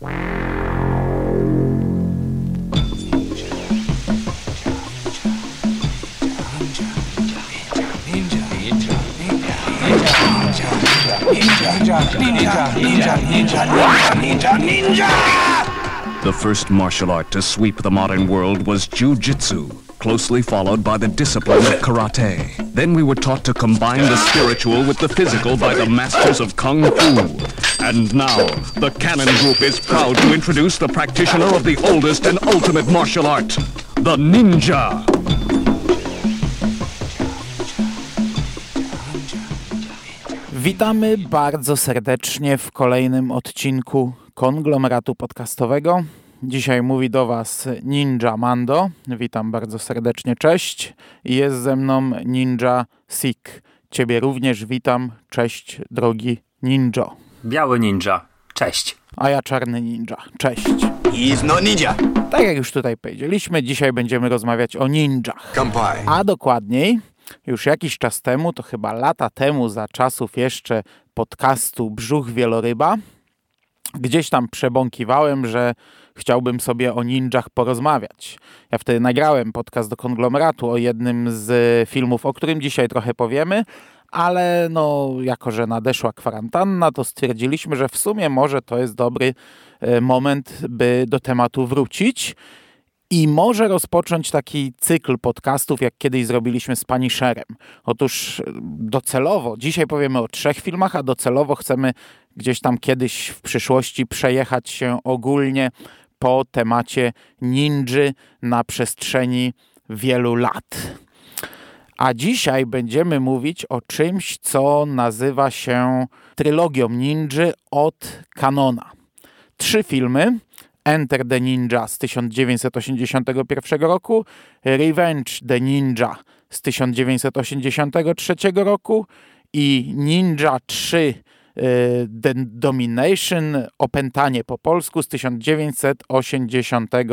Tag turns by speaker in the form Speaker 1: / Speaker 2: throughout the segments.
Speaker 1: The first martial art to sweep the modern world was Jiu-Jitsu, closely followed by the discipline of karate. Then we were taught to combine the spiritual with the physical by the masters of Kung Fu. And now, the Cannon Group is proud to introduce the practitioner of the oldest and ultimate martial art, the ninja.
Speaker 2: Witamy bardzo serdecznie w kolejnym odcinku konglomeratu podcastowego. Dzisiaj mówi do Was Ninja Mando. Witam bardzo serdecznie, cześć. Jest ze mną Ninja Sik. Ciebie również witam, cześć drogi ninjo.
Speaker 3: Biały ninja, cześć.
Speaker 2: A ja czarny ninja, cześć.
Speaker 4: He's no ninja.
Speaker 2: Tak jak już tutaj powiedzieliśmy, dzisiaj będziemy rozmawiać o ninjach.
Speaker 4: Kampai.
Speaker 2: A dokładniej, już jakiś czas temu, to chyba lata temu, za czasów jeszcze podcastu Brzuch Wieloryba, gdzieś tam przebąkiwałem, że chciałbym sobie o ninjach porozmawiać. Ja wtedy nagrałem podcast do konglomeratu o jednym z filmów, o którym dzisiaj trochę powiemy, ale no, jako że nadeszła kwarantanna, to stwierdziliśmy, że w sumie może to jest dobry e, moment, by do tematu wrócić. I może rozpocząć taki cykl podcastów, jak kiedyś zrobiliśmy z Punisherem. Otóż e, docelowo, dzisiaj powiemy o trzech filmach, a docelowo chcemy gdzieś tam kiedyś w przyszłości przejechać się ogólnie po temacie ninży na przestrzeni wielu lat. A dzisiaj będziemy mówić o czymś, co nazywa się trylogią ninży od kanona. Trzy filmy. Enter the Ninja z 1981 roku, Revenge the Ninja z 1983 roku i Ninja 3 The Domination, opętanie po polsku z 1984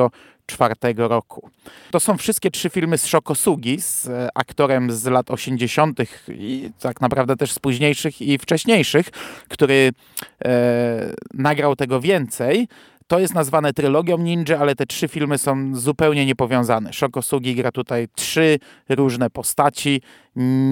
Speaker 2: roku. To są wszystkie trzy filmy z Shokosugi, z e, aktorem z lat 80. i tak naprawdę też z późniejszych i wcześniejszych, który e, nagrał tego więcej. To jest nazwane trylogią ninja, ale te trzy filmy są zupełnie niepowiązane. Shokosugi gra tutaj trzy różne postaci,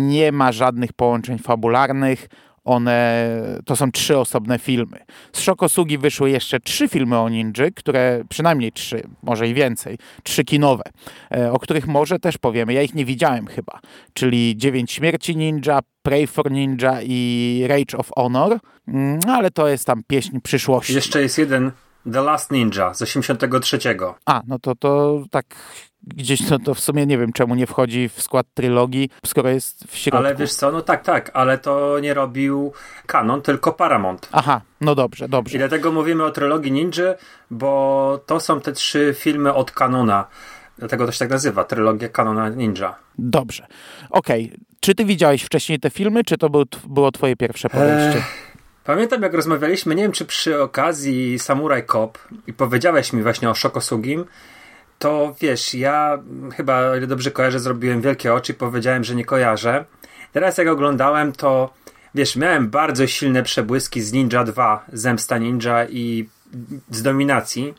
Speaker 2: nie ma żadnych połączeń fabularnych. One to są trzy osobne filmy. Z Shokosugi wyszły jeszcze trzy filmy o ninży, które przynajmniej trzy, może i więcej, trzy kinowe, e, o których może też powiemy. Ja ich nie widziałem chyba, czyli Dziewięć Śmierci Ninja, Pray for Ninja i Rage of Honor, Mm, ale to jest tam pieśń przyszłości.
Speaker 3: Jeszcze jest jeden The Last Ninja z 83.
Speaker 2: A, no to to tak gdzieś to, to w sumie nie wiem, czemu nie wchodzi w skład trylogii, skoro jest w środku.
Speaker 3: Ale wiesz co, no tak, tak, ale to nie robił Canon, tylko Paramount.
Speaker 2: Aha, no dobrze, dobrze.
Speaker 3: I dlatego mówimy o trylogii Ninja, bo to są te trzy filmy od Canona. Dlatego to się tak nazywa, trylogia Canona Ninja.
Speaker 2: Dobrze. Okej, czy ty widziałeś wcześniej te filmy, czy to był, było twoje pierwsze podejście?
Speaker 3: Pamiętam, jak rozmawialiśmy, nie wiem, czy przy okazji Samurai Cop i powiedziałeś mi właśnie o Shokosugim, to wiesz, ja chyba, o ile dobrze kojarzę, zrobiłem wielkie oczy i powiedziałem, że nie kojarzę. Teraz jak oglądałem, to wiesz, miałem bardzo silne przebłyski z Ninja 2, Zemsta Ninja i z Dominacji,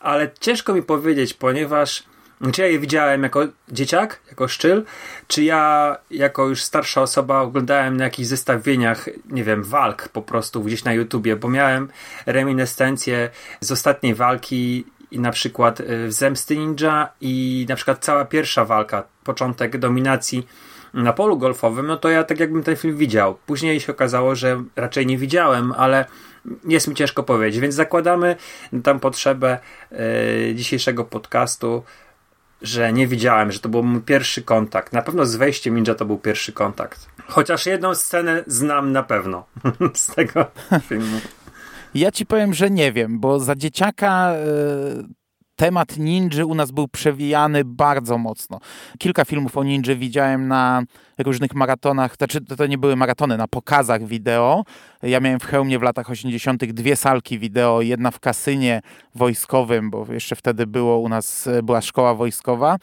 Speaker 3: ale ciężko mi powiedzieć, ponieważ czy ja je widziałem jako dzieciak, jako szczyl, czy ja jako już starsza osoba oglądałem na jakichś zestawieniach, nie wiem, walk po prostu gdzieś na YouTubie, bo miałem reminiscencje z ostatniej walki i na przykład y, Zemsty Ninja i na przykład cała pierwsza walka, początek dominacji na polu golfowym, no to ja tak jakbym ten film widział. Później się okazało, że raczej nie widziałem, ale jest mi ciężko powiedzieć, więc zakładamy tam potrzebę y, dzisiejszego podcastu, że nie widziałem, że to był mój pierwszy kontakt. Na pewno z wejściem Ninja to był pierwszy kontakt. Chociaż jedną scenę znam na pewno z tego filmu.
Speaker 2: Ja ci powiem, że nie wiem, bo za dzieciaka e, temat ninży u nas był przewijany bardzo mocno. Kilka filmów o ninży widziałem na różnych maratonach, znaczy to nie były maratony, na pokazach wideo. Ja miałem w Chełmie w latach 80. dwie salki wideo, jedna w kasynie wojskowym, bo jeszcze wtedy było u nas, była szkoła wojskowa,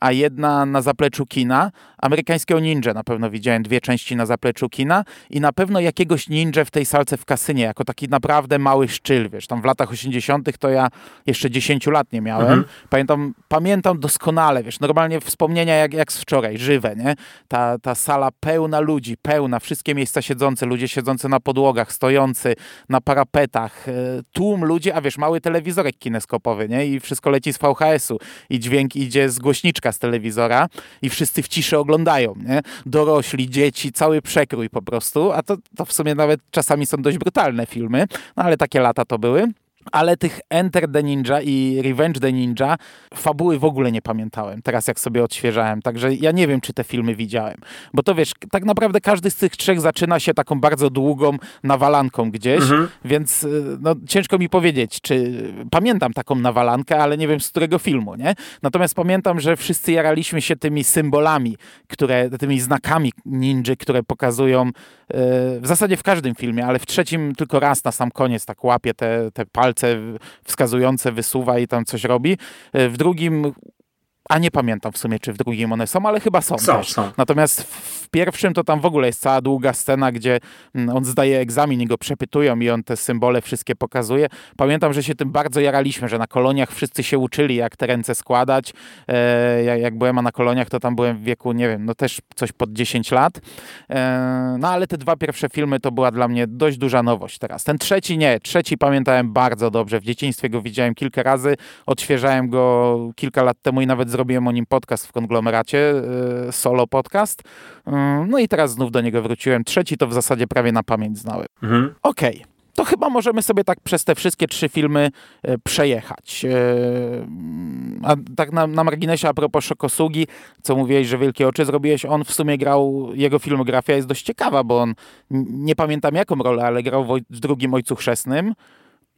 Speaker 2: a jedna na zapleczu kina. Amerykańskiego ninja na pewno widziałem dwie części na zapleczu kina i na pewno jakiegoś ninja w tej salce w kasynie, jako taki naprawdę mały szczyl, wiesz, tam w latach 80. to ja jeszcze 10 lat nie miałem. Mhm. Pamiętam, pamiętam doskonale, wiesz, normalnie wspomnienia jak, jak z wczoraj, żywe, nie? Ta, ta sala pełna ludzi, pełna, wszystkie miejsca siedzące, ludzie siedzący na podłogach, stojący na parapetach, e, tłum ludzi, a wiesz, mały telewizorek kineskopowy, nie? I wszystko leci z VHS-u i dźwięk idzie z głośniczka z telewizora i wszyscy w ciszy oglądają, nie? Dorośli, dzieci, cały przekrój po prostu, a to, to w sumie nawet czasami są dość brutalne filmy, no ale takie lata to były ale tych Enter the Ninja i Revenge the Ninja fabuły w ogóle nie pamiętałem, teraz jak sobie odświeżałem, także ja nie wiem, czy te filmy widziałem, bo to wiesz, tak naprawdę każdy z tych trzech zaczyna się taką bardzo długą nawalanką gdzieś, mhm. więc y, no, ciężko mi powiedzieć, czy pamiętam taką nawalankę, ale nie wiem z którego filmu, nie? Natomiast pamiętam, że wszyscy jaraliśmy się tymi symbolami, które, tymi znakami ninja, które pokazują y, w zasadzie w każdym filmie, ale w trzecim tylko raz na sam koniec tak łapie te, te palce palce wskazujące wysuwa i tam coś robi. E, w drugim a nie pamiętam w sumie, czy w drugim one są, ale chyba są.
Speaker 3: Są, są.
Speaker 2: Natomiast w pierwszym to tam w ogóle jest cała długa scena, gdzie mm, on zdaje egzamin i go przepytują i on te symbole wszystkie pokazuje. Pamiętam, że się tym bardzo jaraliśmy, że na koloniach wszyscy się uczyli, jak te ręce składać. E, jak byłem na koloniach, to tam byłem w wieku, nie wiem, no też coś pod 10 lat. E, no ale te dwa pierwsze filmy to była dla mnie dość duża nowość teraz. Ten trzeci nie. Trzeci pamiętałem bardzo dobrze. W dzieciństwie go widziałem kilka razy. Odświeżałem go kilka lat temu i nawet zrobiłem o nim podcast w konglomeracie, e, solo podcast. E, no i teraz znów do niego wróciłem. Trzeci to w zasadzie prawie na pamięć znałem. Mhm. Okej. Okay to chyba możemy sobie tak przez te wszystkie trzy filmy e, przejechać. A tak na, na marginesie a propos Szokosugi, co mówiłeś, że Wielkie Oczy zrobiłeś, on w sumie grał, jego filmografia jest dość ciekawa, bo on, nie pamiętam jaką rolę, ale grał w, w drugim Ojcu Chrzestnym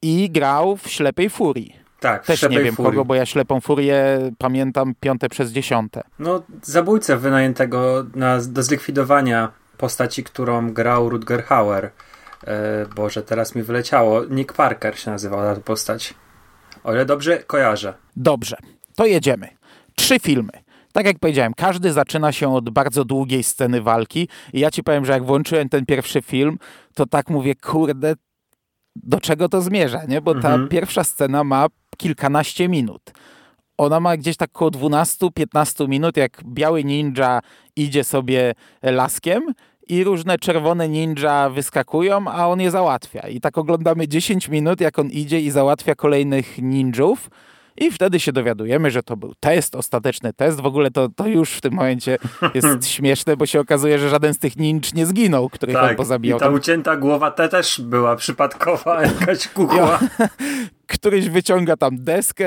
Speaker 2: i grał w Ślepej Furii.
Speaker 3: Tak,
Speaker 2: Też nie wiem furii. kogo, bo ja ślepą furię pamiętam piąte przez dziesiąte.
Speaker 3: No, zabójcę wynajętego na, do zlikwidowania postaci, którą grał Rutger Hauer. E, Boże, teraz mi wyleciało. Nick Parker się nazywał ta postać. O ile dobrze kojarzę.
Speaker 2: Dobrze, to jedziemy. Trzy filmy. Tak jak powiedziałem, każdy zaczyna się od bardzo długiej sceny walki i ja ci powiem, że jak włączyłem ten pierwszy film, to tak mówię, kurde, do czego to zmierza, nie? Bo ta mhm. pierwsza scena ma kilkanaście minut. Ona ma gdzieś tak około 12-15 minut, jak biały ninja idzie sobie laskiem i różne czerwone ninja wyskakują, a on je załatwia. I tak oglądamy 10 minut, jak on idzie i załatwia kolejnych ninjów. I wtedy się dowiadujemy, że to był test, ostateczny test. W ogóle to, to już w tym momencie jest śmieszne, bo się okazuje, że żaden z tych ninj nie zginął, których tak, on pozabijał.
Speaker 3: I ta ucięta głowa te też była przypadkowa, jakaś kukła.
Speaker 2: któryś wyciąga tam deskę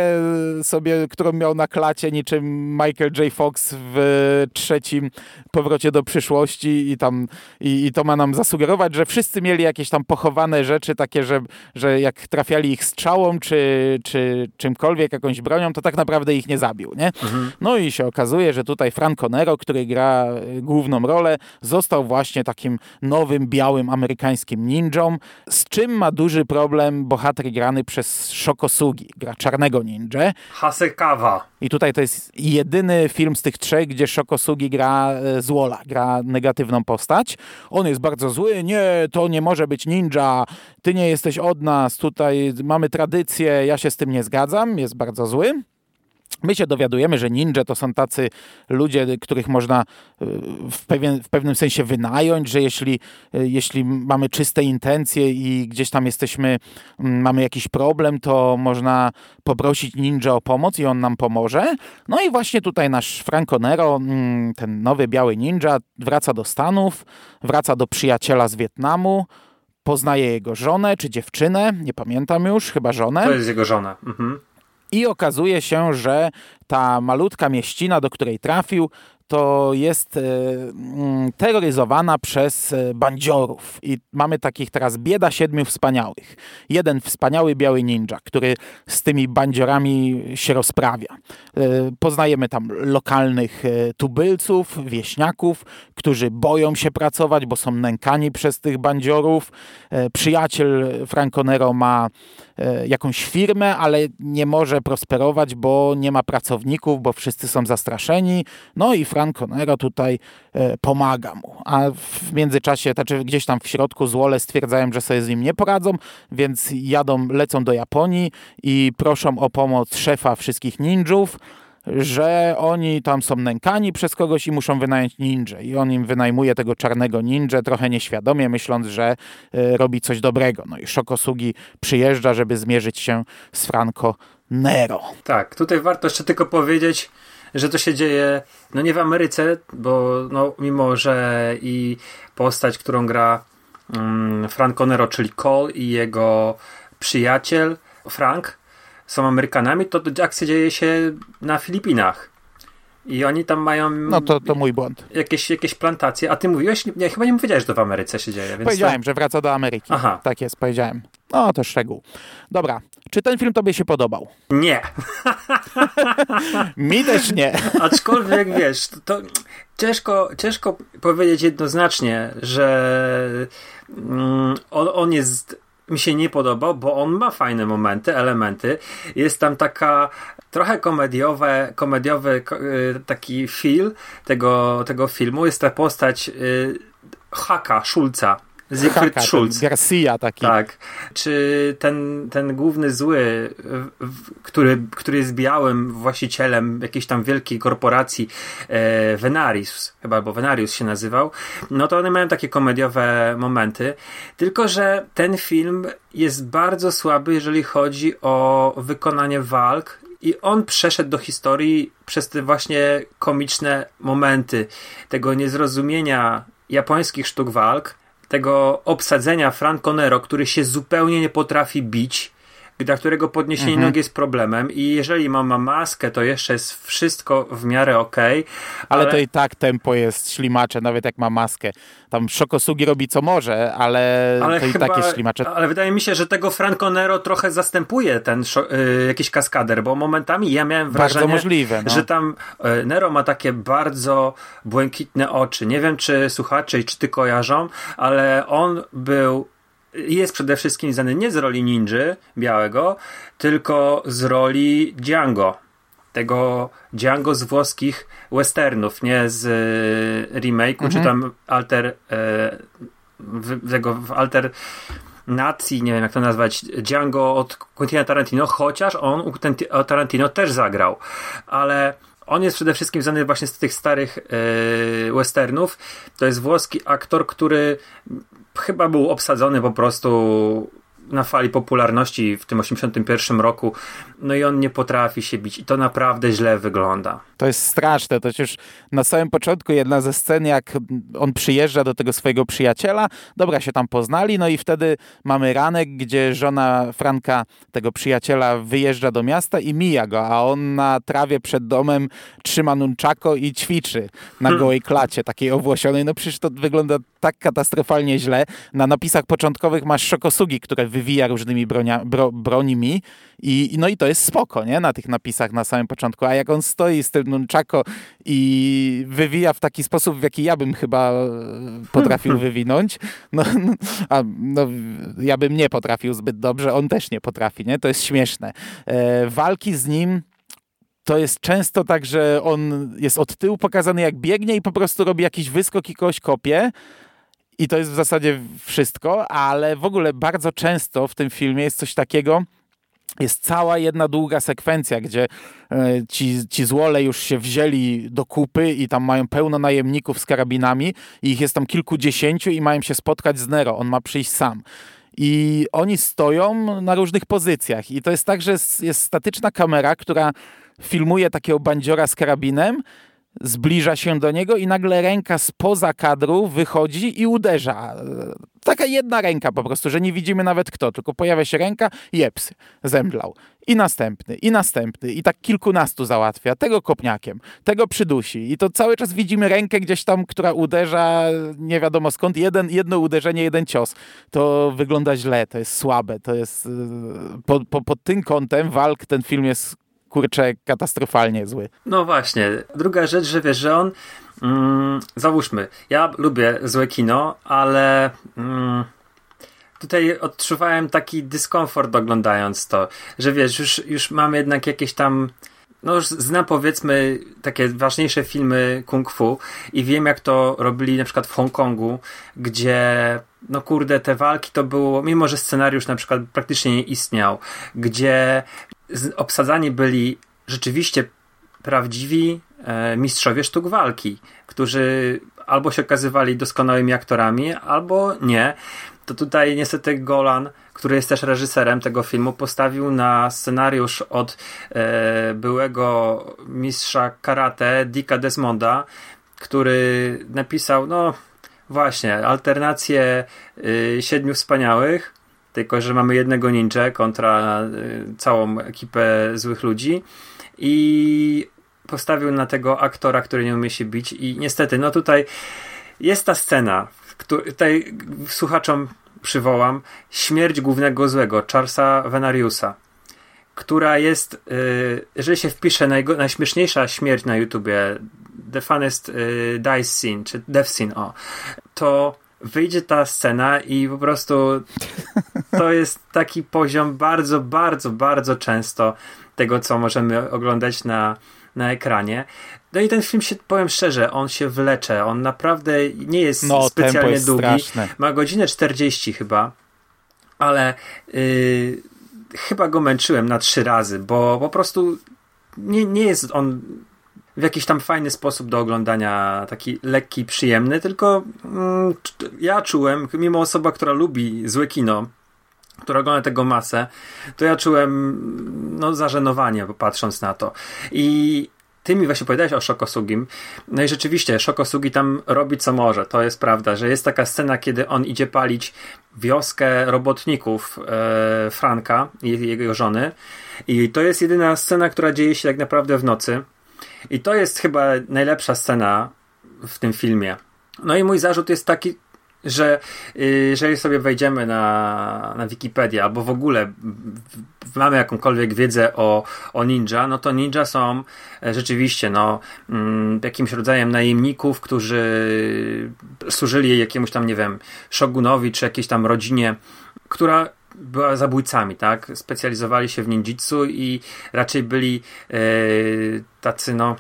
Speaker 2: sobie, którą miał na klacie, niczym Michael J. Fox w trzecim powrocie do przyszłości i tam i, i to ma nam zasugerować, że wszyscy mieli jakieś tam pochowane rzeczy takie, że, że jak trafiali ich strzałą czy, czy czymkolwiek, jakąś bronią, to tak naprawdę ich nie zabił, nie? Mhm. No i się okazuje, że tutaj Franco Nero, który gra główną rolę, został właśnie takim nowym, białym, amerykańskim ninją, z czym ma duży problem bohater grany przez Shokosugi, gra czarnego ninja.
Speaker 3: Hasekawa.
Speaker 2: I tutaj to jest jedyny film z tych trzech, gdzie Shokosugi gra e, złola, gra negatywną postać. On jest bardzo zły, nie, to nie może być ninja, ty nie jesteś od nas, tutaj mamy tradycję, ja się z tym nie zgadzam, jest bardzo zły. My się dowiadujemy, że ninja to są tacy ludzie, których można e, w, pewien, w pewnym sensie wynająć, że jeśli, e, jeśli mamy czyste intencje i gdzieś tam jesteśmy, mamy jakiś problem, to można poprosić ninja o pomoc i on nam pomoże. No i właśnie tutaj nasz Franco Nero, ten nowy biały ninja, wraca do Stanów, wraca do przyjaciela z Wietnamu, poznaje jego żonę czy dziewczynę, nie pamiętam już, chyba żonę.
Speaker 3: To jest jego żona. Mhm.
Speaker 2: I okazuje się, że ta malutka mieścina, do której trafił, to jest e, mm, terroryzowana przez e, bandziorów. I mamy takich teraz bieda siedmiu wspaniałych. Jeden wspaniały biały ninja, który z tymi bandziorami się rozprawia. E, poznajemy tam lokalnych tubylców, wieśniaków, którzy boją się pracować, bo są nękani przez tych bandziorów. Przyjaciel Franco Nero ma jakąś firmę, ale nie może prosperować, bo nie ma pracowników, bo wszyscy są zastraszeni. No i Franco Nero tutaj e, pomaga mu. A w międzyczasie, znaczy gdzieś tam w środku złole stwierdzają, że sobie z nim nie poradzą, więc jadą, lecą do Japonii i proszą o pomoc szefa wszystkich ninjów że oni tam są nękani przez kogoś i muszą wynająć ninja. I on im wynajmuje tego czarnego ninja trochę nieświadomie, myśląc, że y, robi coś dobrego. No i Szokosugi przyjeżdża, żeby zmierzyć się z Franco Nero.
Speaker 3: Tak, tutaj warto jeszcze tylko powiedzieć, że to się dzieje, no nie w Ameryce, bo no, mimo, że i postać, którą gra um, Franco Nero, czyli Cole i jego przyjaciel Frank, są Amerykanami, to akcja dzieje się na Filipinach. I oni tam mają.
Speaker 2: No to, to mój błąd.
Speaker 3: Jakieś, jakieś plantacje. A ty mówiłeś, nie, chyba nie powiedziałeś, że to w Ameryce się dzieje. Więc
Speaker 2: powiedziałem,
Speaker 3: to...
Speaker 2: że wraca do Ameryki. Aha. Tak jest, powiedziałem. No to szczegół. Dobra. Czy ten film tobie się podobał?
Speaker 3: Nie.
Speaker 2: Mi też nie.
Speaker 3: Aczkolwiek wiesz, to, to ciężko, ciężko powiedzieć jednoznacznie, że mm, on, on jest mi się nie podobał, bo on ma fajne momenty, elementy. Jest tam taka trochę komediowe, komediowy y, taki feel tego, tego filmu. Jest ta postać y, Haka, Schulza,
Speaker 2: Siegfried Schulz. Garcia taki.
Speaker 3: Tak. Czy ten, ten główny zły, który, który jest białym właścicielem jakiejś tam wielkiej korporacji e, Venarius, chyba, albo Venarius się nazywał, no to one mają takie komediowe momenty. Tylko, że ten film jest bardzo słaby, jeżeli chodzi o wykonanie walk i on przeszedł do historii przez te właśnie komiczne momenty tego niezrozumienia japońskich sztuk walk, tego obsadzenia Franco Nero, który się zupełnie nie potrafi bić, dla którego podniesienie mhm. nogi jest problemem i jeżeli ma, ma maskę, to jeszcze jest wszystko w miarę okej. Okay,
Speaker 2: ale... ale... to i tak tempo jest ślimacze, nawet jak ma maskę. Tam Szokosugi robi co może, ale, ale to chyba, i tak jest ślimacze.
Speaker 3: Ale wydaje mi się, że tego Franco Nero trochę zastępuje ten y, jakiś kaskader, bo momentami ja miałem wrażenie, możliwe, no. że tam y, Nero ma takie bardzo błękitne oczy. Nie wiem, czy słuchacze czy ty kojarzą, ale on był jest przede wszystkim znany nie z roli ninja białego, tylko z roli Django. Tego Django z włoskich westernów, nie z e, remake'u, mhm. czy tam alter e, w, tego w alter nacji, nie wiem jak to nazwać, Django od Quentina Tarantino, chociaż on u Tarantino też zagrał, ale on jest przede wszystkim znany właśnie z tych starych e, westernów. To jest włoski aktor, który chyba był obsadzony po prostu na fali popularności w tym 81 roku, no i on nie potrafi się bić i to naprawdę źle wygląda.
Speaker 2: To jest straszne, to już na samym początku jedna ze scen, jak on przyjeżdża do tego swojego przyjaciela, dobra, się tam poznali, no i wtedy mamy ranek, gdzie żona Franka, tego przyjaciela, wyjeżdża do miasta i mija go, a on na trawie przed domem trzyma nunczako i ćwiczy na hmm. gołej klacie, takiej owłosionej, no przecież to wygląda tak katastrofalnie źle. Na napisach początkowych masz szokosugi, które wywija różnymi bronia, bro, brońmi i, no i to jest spoko, nie? Na tych napisach na samym początku. A jak on stoi z tym nunczako i wywija w taki sposób, w jaki ja bym chyba e, potrafił wywinąć, no, a, no ja bym nie potrafił zbyt dobrze, on też nie potrafi, nie? To jest śmieszne. E, walki z nim to jest często tak, że on jest od tyłu pokazany jak biegnie i po prostu robi jakiś wyskok i kogoś kopie, i to jest w zasadzie wszystko, ale w ogóle bardzo często w tym filmie jest coś takiego, jest cała jedna długa sekwencja, gdzie e, ci, ci złole już się wzięli do kupy i tam mają pełno najemników z karabinami i ich jest tam kilkudziesięciu i mają się spotkać z Nero. On ma przyjść sam. I oni stoją na różnych pozycjach i to jest tak, że jest, jest statyczna kamera, która filmuje takiego bandziora z karabinem zbliża się do niego i nagle ręka spoza kadru wychodzi i uderza. Taka jedna ręka po prostu, że nie widzimy nawet kto, tylko pojawia się ręka, jeps, zemdlał. I następny, i następny, i tak kilkunastu załatwia. Tego kopniakiem, tego przydusi. I to cały czas widzimy rękę gdzieś tam, która uderza nie wiadomo skąd. Jeden, jedno uderzenie, jeden cios. To wygląda źle, to jest słabe, to jest... Po, po, pod tym kątem walk ten film jest kurczę, katastrofalnie zły.
Speaker 3: No właśnie. Druga rzecz, że wiesz, że on mm, załóżmy, ja lubię złe kino, ale mm, tutaj odczuwałem taki dyskomfort oglądając to, że wiesz, już, już mam jednak jakieś tam no już znam powiedzmy takie ważniejsze filmy kung fu i wiem jak to robili na przykład w Hongkongu, gdzie no kurde te walki to było, mimo że scenariusz na przykład praktycznie nie istniał, gdzie obsadzani byli rzeczywiście prawdziwi e, mistrzowie sztuk walki, którzy albo się okazywali doskonałymi aktorami, albo nie. To tutaj niestety Golan który jest też reżyserem tego filmu, postawił na scenariusz od e, byłego mistrza karate Dicka Desmonda, który napisał, no właśnie, alternację y, Siedmiu Wspaniałych, tylko że mamy jednego ninja kontra y, całą ekipę złych ludzi. I postawił na tego aktora, który nie umie się bić. I niestety, no tutaj jest ta scena, tutaj słuchaczom przywołam śmierć głównego złego, Charlesa Venariusa, która jest, yy, jeżeli się wpisze najśmieszniejsza śmierć na YouTubie, The Funnest yy, Dice Scene, czy Death Scene, o, to wyjdzie ta scena i po prostu to jest taki poziom bardzo, bardzo, bardzo często tego, co możemy oglądać na, na ekranie. No i ten film się, powiem szczerze, on się wlecze. On naprawdę nie jest no, specjalnie jest długi. Straszne. Ma godzinę 40 chyba, ale yy, chyba go męczyłem na trzy razy, bo po prostu nie, nie jest on w jakiś tam fajny sposób do oglądania, taki lekki, przyjemny, tylko mm, ja czułem, mimo osoba, która lubi złe kino, która ogląda tego masę, to ja czułem no, zażenowanie patrząc na to. I ty mi właśnie powiedziałeś o Shokosugim. No i rzeczywiście, Shokosugi tam robi co może. To jest prawda, że jest taka scena, kiedy on idzie palić wioskę robotników e, Franka i jego żony. I to jest jedyna scena, która dzieje się tak naprawdę w nocy. I to jest chyba najlepsza scena w tym filmie. No i mój zarzut jest taki, że y, jeżeli sobie wejdziemy na, na Wikipedię albo w ogóle mamy jakąkolwiek wiedzę o, o ninja, no to ninja są e, rzeczywiście no, mm, jakimś rodzajem najemników, którzy służyli jakiemuś tam, nie wiem, shogunowi czy jakiejś tam rodzinie, która była zabójcami, tak? Specjalizowali się w ninjitsu i raczej byli e, tacy, no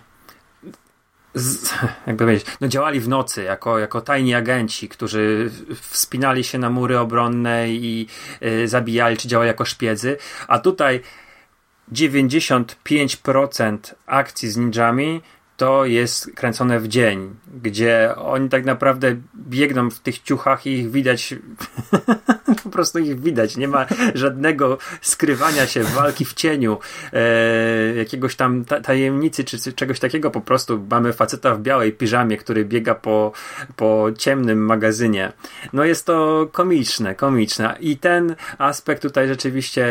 Speaker 3: z, jakby powiedzieć, no działali w nocy jako, jako tajni agenci, którzy wspinali się na mury obronne i y, zabijali, czy działali jako szpiedzy, a tutaj 95% akcji z ninjami to jest kręcone w dzień, gdzie oni tak naprawdę biegną w tych ciuchach i ich widać, po prostu ich widać. Nie ma żadnego skrywania się, walki w cieniu, e, jakiegoś tam tajemnicy czy czegoś takiego. Po prostu mamy faceta w białej piżamie, który biega po, po ciemnym magazynie. No jest to komiczne, komiczne. I ten aspekt tutaj rzeczywiście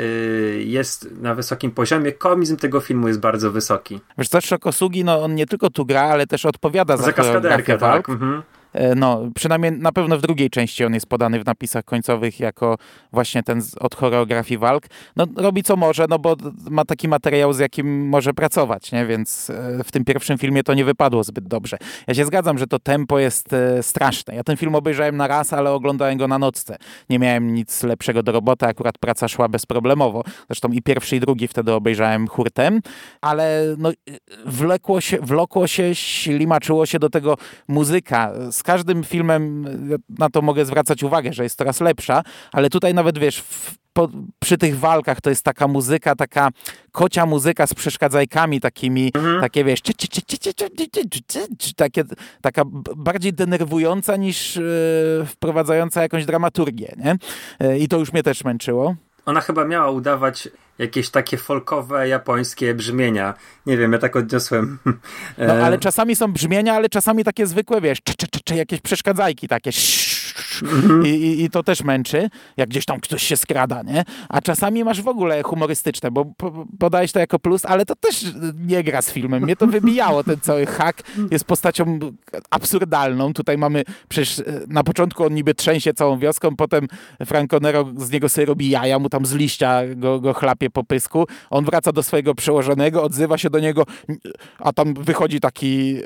Speaker 3: y, jest na wysokim poziomie. Komizm tego filmu jest bardzo wysoki.
Speaker 2: Wiesz co, Szokosugi no on nie tylko tu gra, ale też odpowiada za,
Speaker 3: za kaskaderkę, tak. Mhm.
Speaker 2: E, no, przynajmniej na pewno w drugiej części on jest podany w napisach końcowych jako właśnie ten od choreografii walk. No, robi co może, no bo ma taki materiał, z jakim może pracować, nie? Więc e, w tym pierwszym filmie to nie wypadło zbyt dobrze. Ja się zgadzam, że to tempo jest e, straszne. Ja ten film obejrzałem na raz, ale oglądałem go na nocce. Nie miałem nic lepszego do roboty, akurat praca szła bezproblemowo. Zresztą i pierwszy i drugi wtedy obejrzałem hurtem, ale no, wlekło się, wlokło się, ślimaczyło się do tego muzyka. Z każdym filmem na to mogę zwracać uwagę, że jest coraz lepsza, ale tutaj nawet wiesz, w, po, przy tych walkach to jest taka muzyka, taka kocia muzyka z przeszkadzajkami takimi, mhm. takie wiesz, takie, taka bardziej denerwująca niż wprowadzająca jakąś dramaturgię, nie? I to już mnie też męczyło.
Speaker 3: Ona chyba miała udawać jakieś takie folkowe, japońskie brzmienia. Nie wiem, ja tak odniosłem.
Speaker 2: No, ale czasami są brzmienia, ale czasami takie zwykłe, wiesz, czy, czy, czy, jakieś przeszkadzajki takie. I, i, I, to też męczy, jak gdzieś tam ktoś się skrada, nie? A czasami masz w ogóle humorystyczne, bo podajesz to jako plus, ale to też nie gra z filmem. Mnie to wybijało, ten cały hak jest postacią absurdalną. Tutaj mamy, przecież e, na początku on niby trzęsie całą wioską, potem Franco Nero z niego sobie robi jaja, mu tam z liścia go, go chlapie po pysku. On wraca do swojego przełożonego, odzywa się do niego, a tam wychodzi taki,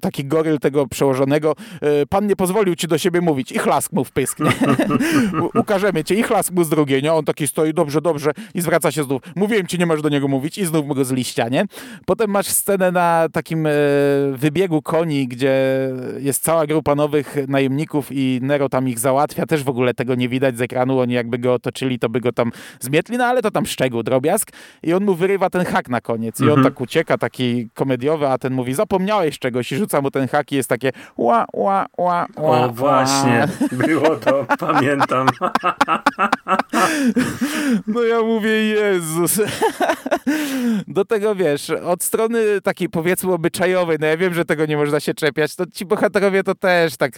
Speaker 2: taki goryl tego przełożonego. E, pan nie pozwolił ci do siebie mówić i chlapie chlask mu wpysknie. Ukażemy cię i chlask mu z drugiej, nie? On taki stoi, dobrze, dobrze i zwraca się znów. Mówiłem ci, nie masz do niego mówić i znów mu go z liścia, nie? Potem masz scenę na takim e, wybiegu koni, gdzie jest cała grupa nowych najemników i Nero tam ich załatwia. Też w ogóle tego nie widać z ekranu. Oni jakby go otoczyli, to by go tam zmietli, no ale to tam szczegół, drobiazg. I on mu wyrywa ten hak na koniec. I on
Speaker 3: Mhm.
Speaker 2: tak ucieka, taki komediowy, a ten mówi, zapomniałeś czegoś i rzuca mu ten hak i jest takie ła, ła, ła, ła.
Speaker 3: O, właśnie, było to, pamiętam.
Speaker 2: No ja mówię, Jezus. Do tego wiesz, od strony takiej powiedzmy obyczajowej, no ja wiem, że tego nie można się czepiać, to ci bohaterowie to też tak,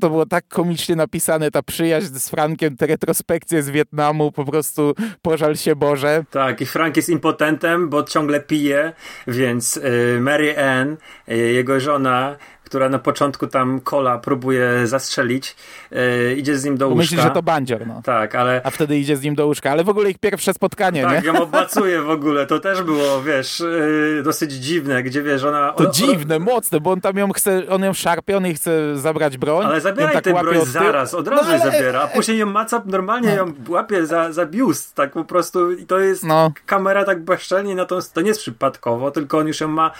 Speaker 2: to było tak komicznie napisane, ta przyjaźń z Frankiem, te retrospekcje z Wietnamu, po prostu pożal się Boże.
Speaker 3: Tak, i Frank jest impotentem, bo ciągle pije, więc y, Mary Ann, y, jego żona, która na początku tam kola próbuje zastrzelić, y, idzie z nim do
Speaker 2: Bo
Speaker 3: łóżka.
Speaker 2: myślisz, że to bandzior, no.
Speaker 3: Tak, ale
Speaker 2: A wtedy idzie z nim do łóżka, ale w ogóle ich pierwsze spotkanie,
Speaker 3: tak,
Speaker 2: nie?
Speaker 3: ją obmacuje w ogóle. To też było, wiesz, y, dosyć dziwne, gdzie wiesz, ona...
Speaker 2: To dziwne, mocne, bo on tam ją chce, on ją szarpie, on jej chce zabrać broń.
Speaker 3: Ale zabieraj
Speaker 2: tak
Speaker 3: tę broń
Speaker 2: od
Speaker 3: zaraz, od razu
Speaker 2: No, ale-
Speaker 3: zabiera, a później ją maca, normalnie ją łapie za, za biust, tak po prostu i to jest
Speaker 2: No.
Speaker 3: kamera tak bezczelnie, na to, to nie jest przypadkowo, tylko on już ją ma,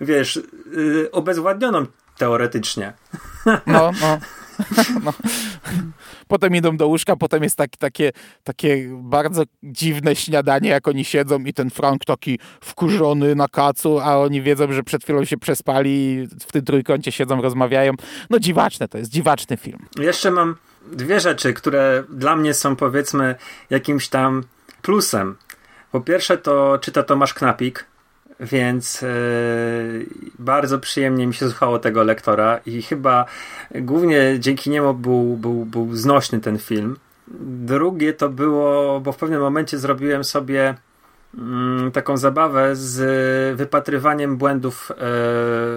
Speaker 3: wiesz, yy, obezwładnioną teoretycznie.
Speaker 2: No, no. no. Potem idą do łóżka, potem jest tak, takie, takie bardzo dziwne śniadanie, jak oni siedzą i ten Frank taki wkurzony na kacu, a oni wiedzą, że przed chwilą się przespali i w tym trójkącie siedzą, rozmawiają. No dziwaczne to jest, dziwaczny film.
Speaker 3: Jeszcze mam dwie rzeczy, które dla mnie są powiedzmy jakimś tam plusem. Po pierwsze to czyta Tomasz Knapik, więc yy, bardzo przyjemnie mi się słuchało tego lektora i chyba głównie dzięki niemu był, był, był znośny ten film. Drugie to było, bo w pewnym momencie zrobiłem sobie mm, taką zabawę z wypatrywaniem błędów e,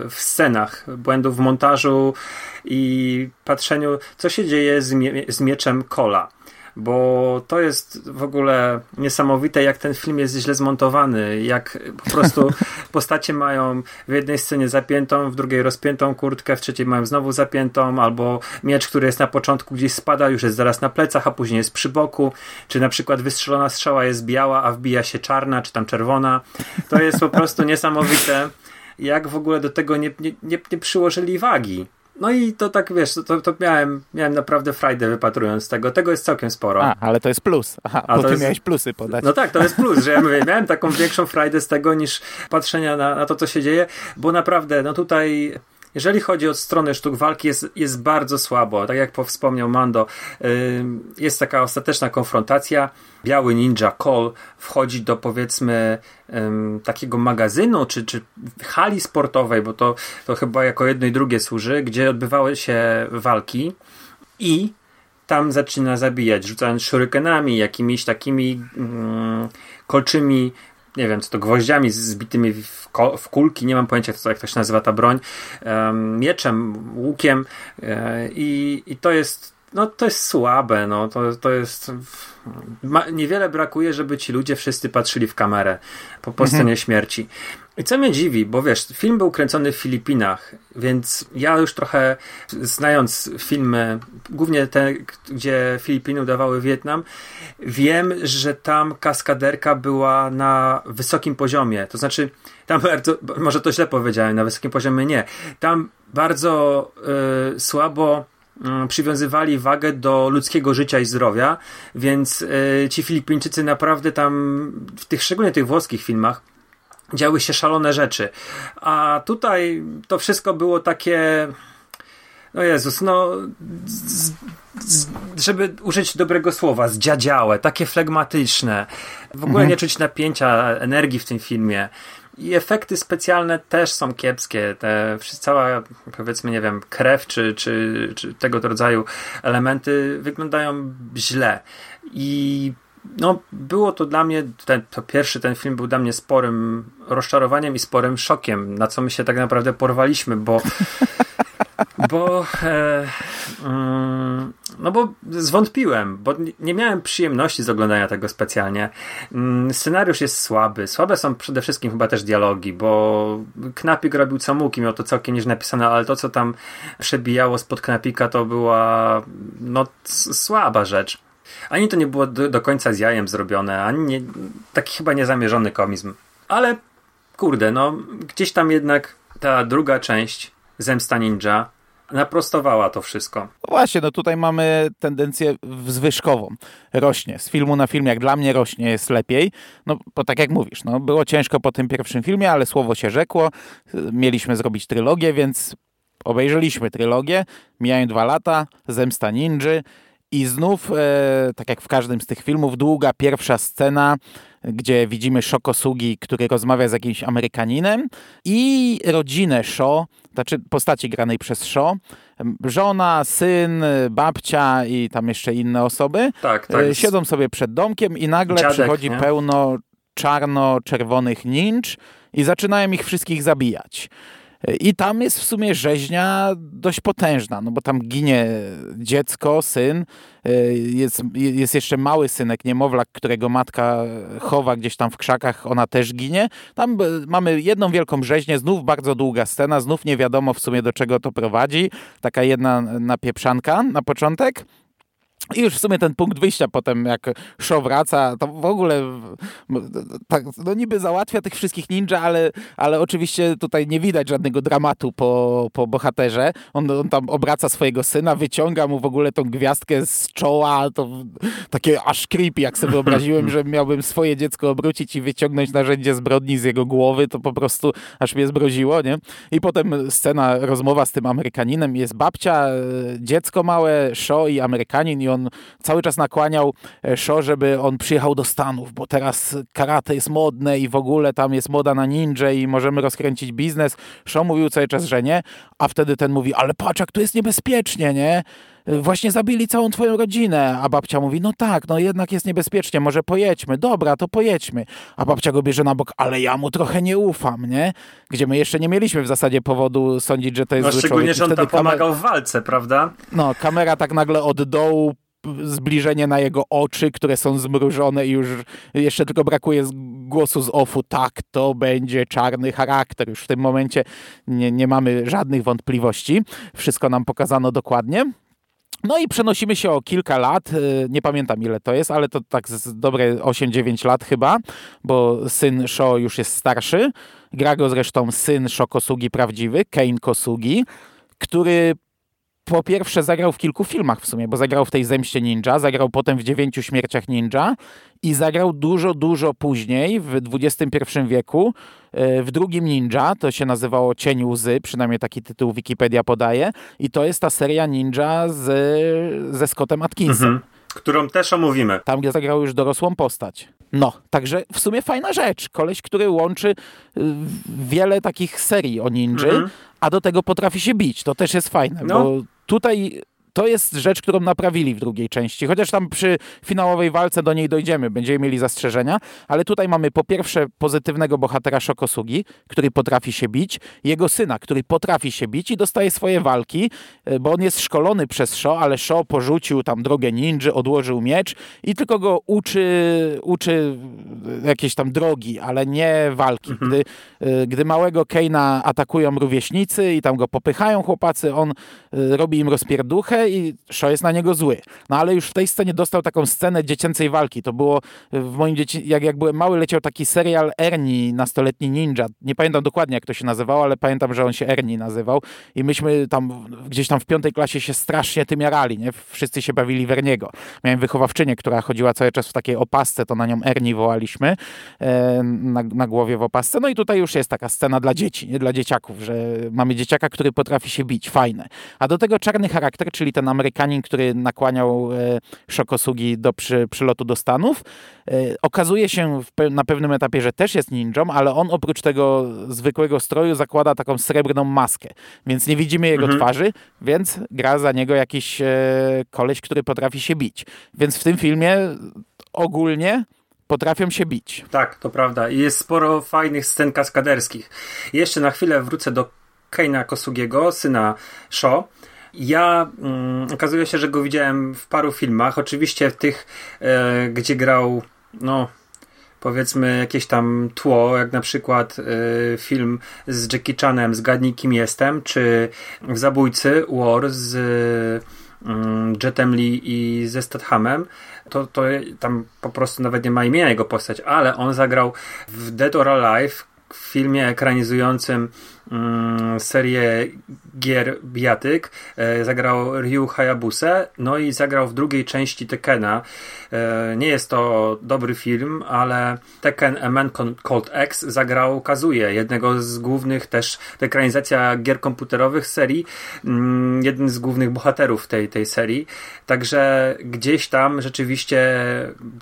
Speaker 3: w scenach, błędów w montażu i patrzeniu, co się dzieje z, mie- z mieczem Kola. Bo to jest w ogóle niesamowite, jak ten film jest źle zmontowany, jak po prostu postacie mają w jednej scenie zapiętą, w drugiej rozpiętą kurtkę, w trzeciej mają znowu zapiętą, albo miecz, który jest na początku gdzieś spada, już jest zaraz na plecach, a później jest przy boku, czy na przykład wystrzelona strzała jest biała, a wbija się czarna, czy tam czerwona. To jest po prostu niesamowite, jak w ogóle do tego nie, nie, nie, nie przyłożyli wagi. No i to tak, wiesz, to, to miałem, miałem naprawdę frajdę wypatrując tego. Tego jest całkiem sporo.
Speaker 2: A, ale to jest plus. Aha,
Speaker 3: A
Speaker 2: bo ty
Speaker 3: jest-
Speaker 2: miałeś plusy podać.
Speaker 3: No tak, to jest plus, że ja mówię, miałem taką większą frajdę z tego niż patrzenia na, na to, co się dzieje, bo naprawdę, no tutaj. Jeżeli chodzi o stronę sztuk walki, jest, jest bardzo słabo. Tak jak wspomniał Mando, ym, jest taka ostateczna konfrontacja. Biały ninja Cole wchodzi do powiedzmy takiego magazynu czy, czy hali sportowej, bo to, to chyba jako jedno i drugie służy, gdzie odbywały się walki i tam zaczyna zabijać, rzucając shurikenami, jakimiś takimi mm, kolczymi, nie wiem, co to gwoździami zbitymi w, w kulki, nie mam pojęcia, co, jak to się nazywa ta broń, em, mieczem, łukiem e, i, i to jest no to jest słabe, no to, to jest ma, niewiele brakuje, żeby ci ludzie wszyscy patrzyli w kamerę po, po scenie śmierci. I co mnie dziwi, bo wiesz, film był kręcony w Filipinach, więc ja już trochę znając filmy, głównie te, gdzie Filipiny udawały Wietnam, wiem, że tam kaskaderka była na wysokim poziomie. To znaczy, tam bardzo, może to źle powiedziałem, na wysokim poziomie nie. Tam bardzo y, słabo y, przywiązywali wagę do ludzkiego życia i zdrowia, więc y, ci Filipińczycy naprawdę tam, w tych, szczególnie tych włoskich filmach, działy się szalone rzeczy. A tutaj to wszystko było takie. No Jezus, no. Z, z, żeby użyć dobrego słowa, zdziadziałe, takie flegmatyczne. W ogóle nie czuć napięcia, energii w tym filmie. I efekty specjalne też są kiepskie. Te, cała, powiedzmy, nie wiem, krew czy, czy, czy tego rodzaju elementy wyglądają źle. I no, było to dla mnie, ten, to pierwszy ten film był dla mnie sporym rozczarowaniem i sporym szokiem, na co my się tak naprawdę porwaliśmy, bo bo e, mm, No bo zwątpiłem, bo nie miałem przyjemności z oglądania tego specjalnie. Mm, scenariusz jest słaby. Słabe są przede wszystkim chyba też dialogi, bo Knapik robił co mógł, miał to całkiem nieźle napisane, ale to, co tam przebijało spod Knapika, to była no słaba rzecz. Ani to nie było do, do końca z jajem zrobione, ani nie, taki chyba niezamierzony komizm. Ale kurde, no gdzieś tam jednak ta druga część Zemsta Ninja naprostowała to wszystko. No
Speaker 2: właśnie, no tutaj mamy tendencję zwyżkową. Rośnie. Z filmu na film, jak dla mnie rośnie, jest lepiej. No, bo tak jak mówisz, no, było ciężko po tym pierwszym filmie, ale słowo się rzekło. Mieliśmy zrobić trylogię, więc obejrzeliśmy trylogię. Mijają dwa lata, Zemsta Ninja. I znów, e, tak jak w każdym z tych filmów, długa pierwsza scena, gdzie widzimy Szokosugi, który rozmawia z jakimś Amerykaninem i rodzinę Sho, znaczy postaci granej przez Sho, żona, syn, babcia i tam jeszcze inne osoby,
Speaker 3: tak, tak.
Speaker 2: E, siedzą sobie przed domkiem i nagle Dziadek, przychodzi nie? pełno czarno-czerwonych ninj i zaczynają ich wszystkich zabijać. I tam jest w sumie rzeźnia dość potężna, no bo tam ginie dziecko, syn, y, jest, jest jeszcze mały synek, niemowlak, którego matka chowa gdzieś tam w krzakach, ona też ginie. Tam mamy jedną wielką rzeźnię, znów bardzo długa scena, znów nie wiadomo w sumie do czego to prowadzi. Taka jedna napieprzanka na początek. I już w sumie ten punkt wyjścia potem, jak show wraca, to w ogóle tak, no niby załatwia tych wszystkich ninja, ale, ale oczywiście tutaj nie widać żadnego dramatu po, po bohaterze. On, on tam obraca swojego syna, wyciąga mu w ogóle tą gwiazdkę z czoła, to takie aż creepy, jak sobie wyobraziłem, że miałbym swoje dziecko obrócić i wyciągnąć narzędzie zbrodni z jego głowy, to po prostu aż mnie zbroziło, nie? I potem scena, rozmowa z tym Amerykaninem, jest babcia, dziecko małe, show i Amerykanin i on cały czas nakłaniał e, Sho, żeby on przyjechał do Stanów, bo teraz karate jest modne i w ogóle tam jest moda na ninja i możemy rozkręcić biznes. Sho mówił cały czas, że nie, a wtedy ten mówi, ale patrz jak tu jest niebezpiecznie, nie? Właśnie zabili całą twoją rodzinę. A babcia mówi, no tak, no jednak jest niebezpiecznie, może pojedźmy. Dobra, to pojedźmy. A babcia go bierze na bok, ale ja mu trochę nie ufam, nie? Gdzie my jeszcze nie mieliśmy w zasadzie powodu sądzić, że to jest
Speaker 3: no,
Speaker 2: zły
Speaker 3: szczególnie, że on tam pomagał w walce, prawda?
Speaker 2: No, kamera tak nagle od dołu zbliżenie na jego oczy, które są zmrużone i już jeszcze tylko brakuje głosu z offu. Tak, to będzie czarny charakter. Już w tym momencie nie, nie mamy żadnych wątpliwości. Wszystko nam pokazano dokładnie. No i przenosimy się o kilka lat, y, nie pamiętam ile to jest, ale to tak dobre 8-9 lat chyba, bo syn Sho już jest starszy. Gra go zresztą syn Sho Kosugi prawdziwy, Kane Kosugi, który po pierwsze zagrał w kilku filmach w sumie, bo zagrał w tej Zemście Ninja, zagrał potem w Dziewięciu Śmierciach Ninja i zagrał dużo, dużo później, w XXI wieku, e, w drugim Ninja, to się nazywało Cień Łzy, przynajmniej taki tytuł Wikipedia podaje i to jest ta seria Ninja z, ze Scottem Atkinsem. Mhm
Speaker 3: którą też omówimy.
Speaker 2: Tam, gdzie zagrał już dorosłą postać. No, także w sumie fajna rzecz. Koleś, który łączy y, wiele takich serii o ninja, mhm. a do tego potrafi się bić. To też jest fajne, no. bo tutaj to jest rzecz, którą naprawili w drugiej części. Chociaż tam przy finałowej walce do niej dojdziemy, będziemy mieli zastrzeżenia, ale tutaj mamy po pierwsze pozytywnego bohatera Szokosugi, który potrafi się bić, jego syna, który potrafi się bić i dostaje swoje walki, e, bo on jest szkolony przez Sho, ale Sho porzucił tam drogę ninja, odłożył miecz i tylko go uczy, uczy jakieś tam drogi, ale nie walki. Mhm. Gdy, e, gdy małego Keina atakują rówieśnicy i tam go popychają chłopacy, on e, robi im rozpierduchę i Shaw jest na niego zły. No ale już w tej scenie dostał taką scenę dziecięcej walki. To było w moim dzieci... jak, jak byłem mały, leciał taki serial Ernie, nastoletni ninja. Nie pamiętam dokładnie, jak to się nazywało, ale pamiętam, że on się Ernie nazywał. I myśmy tam gdzieś tam w piątej klasie się strasznie tym jarali, nie? Wszyscy się bawili w Erniego. Miałem wychowawczynię, która chodziła cały czas w takiej opasce, to na nią Ernie wołaliśmy e, na, na głowie w opasce. No i tutaj już jest taka scena dla dzieci, nie dla dzieciaków, że mamy dzieciaka, który potrafi się bić. Fajne. A do tego czarny charakter, czyli ten Amerykanin, który nakłaniał e, Szokosugi do przy, przylotu do Stanów. E, okazuje się na pewnym etapie, że też jest ninją, ale on oprócz tego zwykłego stroju zakłada taką srebrną maskę, więc nie widzimy jego mhm. twarzy, więc gra za niego jakiś e, koleś, który potrafi się bić. Więc w tym filmie ogólnie potrafią się bić.
Speaker 3: Tak, to prawda. I jest sporo fajnych scen kaskaderskich. jeszcze na chwilę wrócę do Keina Kosugiego, syna Sho, Ja mm, okazuje się, że go widziałem w paru filmach. Oczywiście w tych, e, gdzie grał, no powiedzmy jakieś tam tło, jak na przykład e, film z Jackie Chanem Zgadnij kim jestem, czy w Zabójcy War z mm, Jetem Lee i ze Stathamem, to, to tam po prostu nawet nie ma imienia jego postać, ale on zagrał w Dead or Alive, filmie ekranizującym mm, serię gier Biatyk. E, zagrał Ryu Hayabuse, no i zagrał w drugiej części Tekena. E, nie jest to dobry film, ale Tekken A Man Called X zagrał Kazuje, jednego z głównych też, ekranizacja gier komputerowych serii, mm, jeden z głównych bohaterów tej, tej serii. Także gdzieś tam rzeczywiście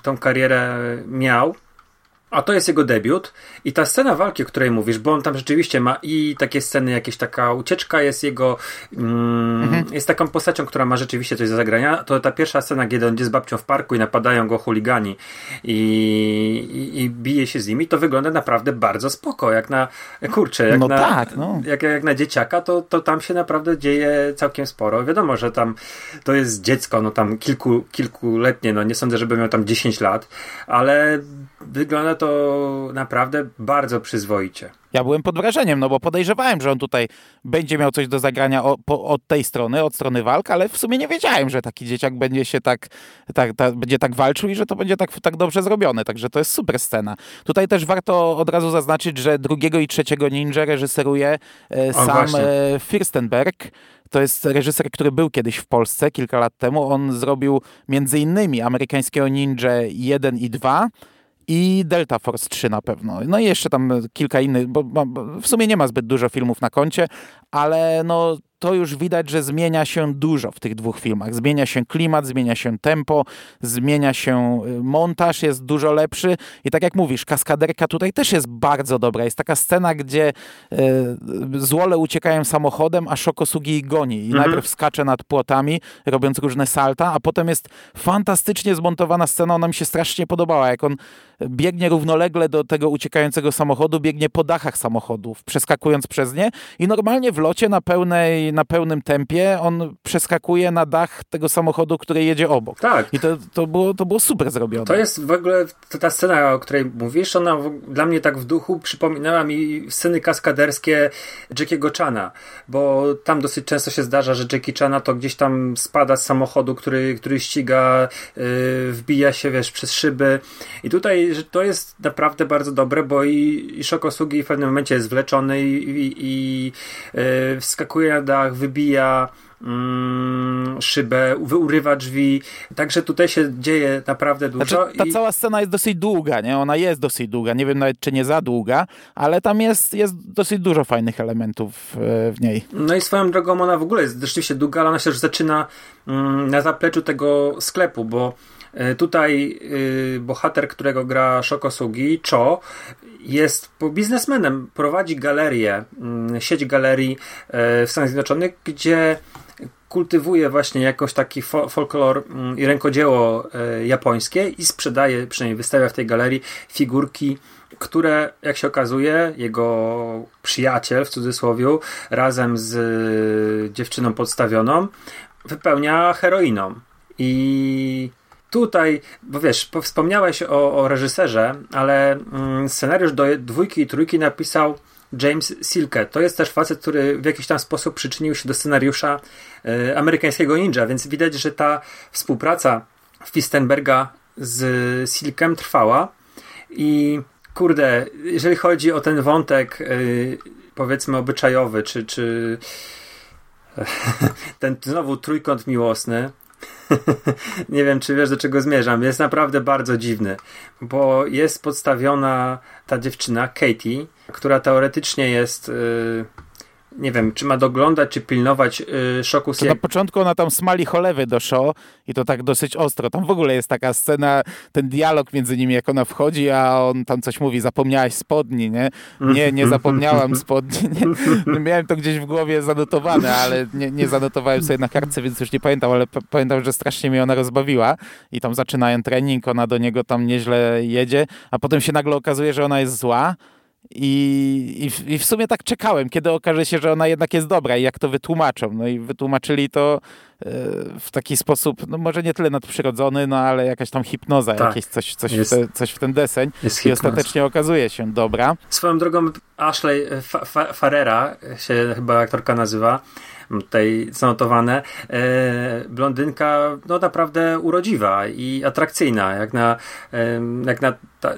Speaker 3: tą karierę miał. A to jest jego debiut i ta scena walki, o której mówisz, bo on tam rzeczywiście ma i takie sceny, jakieś taka ucieczka jest jego, mm, mhm. jest taką postacią, która ma rzeczywiście coś do zagrania. To ta pierwsza scena, kiedy on jest z babcią w parku i napadają go chuligani i, i, i bije się z nimi, to wygląda naprawdę bardzo spoko, jak na, kurczę, jak,
Speaker 2: no
Speaker 3: na,
Speaker 2: tak, no.
Speaker 3: jak, jak na dzieciaka, to, to tam się naprawdę dzieje całkiem sporo. Wiadomo, że tam to jest dziecko, no tam kilku, kilkuletnie, no nie sądzę, żeby miał tam 10 lat, ale wygląda to naprawdę bardzo przyzwoicie.
Speaker 2: Ja byłem pod wrażeniem, no bo podejrzewałem, że on tutaj będzie miał coś do zagrania o, po, od tej strony, od strony walk, ale w sumie nie wiedziałem, że taki dzieciak będzie się tak, tak, tak, będzie tak walczył i że to będzie tak, tak dobrze zrobione, także to jest super scena. Tutaj też warto od razu zaznaczyć, że drugiego i trzeciego ninja reżyseruje e, sam e, Firstenberg, to jest reżyser, który był kiedyś w Polsce kilka lat temu. On zrobił między innymi amerykańskiego Ninja 1 i 2 i Delta Force 3 na pewno. No i jeszcze tam kilka innych, bo, bo w sumie nie ma zbyt dużo filmów na koncie, ale no to już widać, że zmienia się dużo w tych dwóch filmach. Zmienia się klimat, zmienia się tempo, zmienia się y, montaż, jest dużo lepszy. I tak jak mówisz, kaskaderka tutaj też jest bardzo dobra. Jest taka scena, gdzie y, złole uciekają samochodem, a Szokosugi goni. I mhm. najpierw skacze nad płotami, robiąc różne salta, a potem jest fantastycznie zmontowana scena. Ona mi się strasznie podobała, jak on biegnie równolegle do tego uciekającego samochodu, biegnie po dachach samochodów, przeskakując przez nie i normalnie w locie na pełnej na pełnym tempie on przeskakuje na dach tego samochodu, który jedzie obok.
Speaker 3: Tak.
Speaker 2: I to, to, było, to było super zrobione.
Speaker 3: To jest w ogóle ta scena, o której mówisz, ona dla mnie tak w duchu przypominała mi sceny kaskaderskie Jackiego Chana, bo tam dosyć często się zdarza, że Jackie Chana to gdzieś tam spada z samochodu, który, który ściga, yy, wbija się, wiesz, przez szyby. I tutaj że to jest naprawdę bardzo dobre, bo i, i Szokosugi w pewnym momencie jest wleczony i, i, i yy, wskakuje na dach, wybija mm, szybę, urywa drzwi. Także tutaj się dzieje naprawdę dużo. Znaczy,
Speaker 2: ta i... cała scena jest dosyć długa, nie? Ona jest dosyć długa. Nie wiem nawet, czy nie za długa, ale tam jest, jest dosyć dużo fajnych elementów w, w niej.
Speaker 3: No i swoją drogą ona w ogóle jest rzeczywiście długa, ale ona się już zaczyna mm, na zapleczu tego sklepu, bo e, Tutaj y, bohater, którego gra Shokosugi, Cho, jest biznesmenem, prowadzi galerię, mm, sieć galerii e, w Stanach Zjednoczonych, gdzie kultywuje właśnie jakoś taki folklor mm, i rękodzieło e, japońskie i sprzedaje, przynajmniej wystawia w tej galerii figurki, które, jak się okazuje, jego przyjaciel w cudzysłowie, razem z e, dziewczyną podstawioną, wypełnia heroiną. I tutaj, bo wiesz, wspomniałeś o, o reżyserze, ale mm, scenariusz do dwójki i trójki napisał James Silke. To jest też facet, który w jakiś tam sposób przyczynił się do scenariusza y, amerykańskiego ninja, więc widać, że ta współpraca Fistenberga z Silkem trwała i kurde, jeżeli chodzi o ten wątek y, powiedzmy obyczajowy, czy, czy ten znowu trójkąt miłosny, nie wiem, czy wiesz, do czego zmierzam. Jest naprawdę bardzo dziwny, bo jest podstawiona ta dziewczyna, Katie, która teoretycznie jest. Yy, nie wiem, czy ma doglądać, czy pilnować yy, szoku
Speaker 2: to Na początku ona tam smali cholewy do show i to tak dosyć ostro. Tam w ogóle jest taka scena, ten dialog między nimi, jak ona wchodzi, a on tam coś mówi, zapomniałaś spodni, nie? Nie, nie zapomniałam spodni. Nie. Miałem to gdzieś w głowie zanotowane, ale nie, nie zanotowałem sobie na kartce, więc już nie pamiętam, ale pamiętam, że strasznie mnie ona rozbawiła i tam zaczynają trening, ona do niego tam nieźle jedzie, a potem się nagle okazuje, że ona jest zła I, i, w, sumie tak czekałem, kiedy okaże się, że ona jednak jest dobra i jak to wytłumaczą. No i wytłumaczyli to e, w taki sposób, no może nie tyle nadprzyrodzony, no ale jakaś tam hipnoza,
Speaker 3: Tak.
Speaker 2: jakieś coś, coś,
Speaker 3: Jest-
Speaker 2: w te, coś w ten deseń.
Speaker 3: jest
Speaker 2: I ostatecznie okazuje się dobra.
Speaker 3: Swoją drogą Ashley Fa- Farrera się chyba aktorka nazywa, tutaj zanotowane, e, blondynka no naprawdę urodziwa i atrakcyjna, jak na, jak na,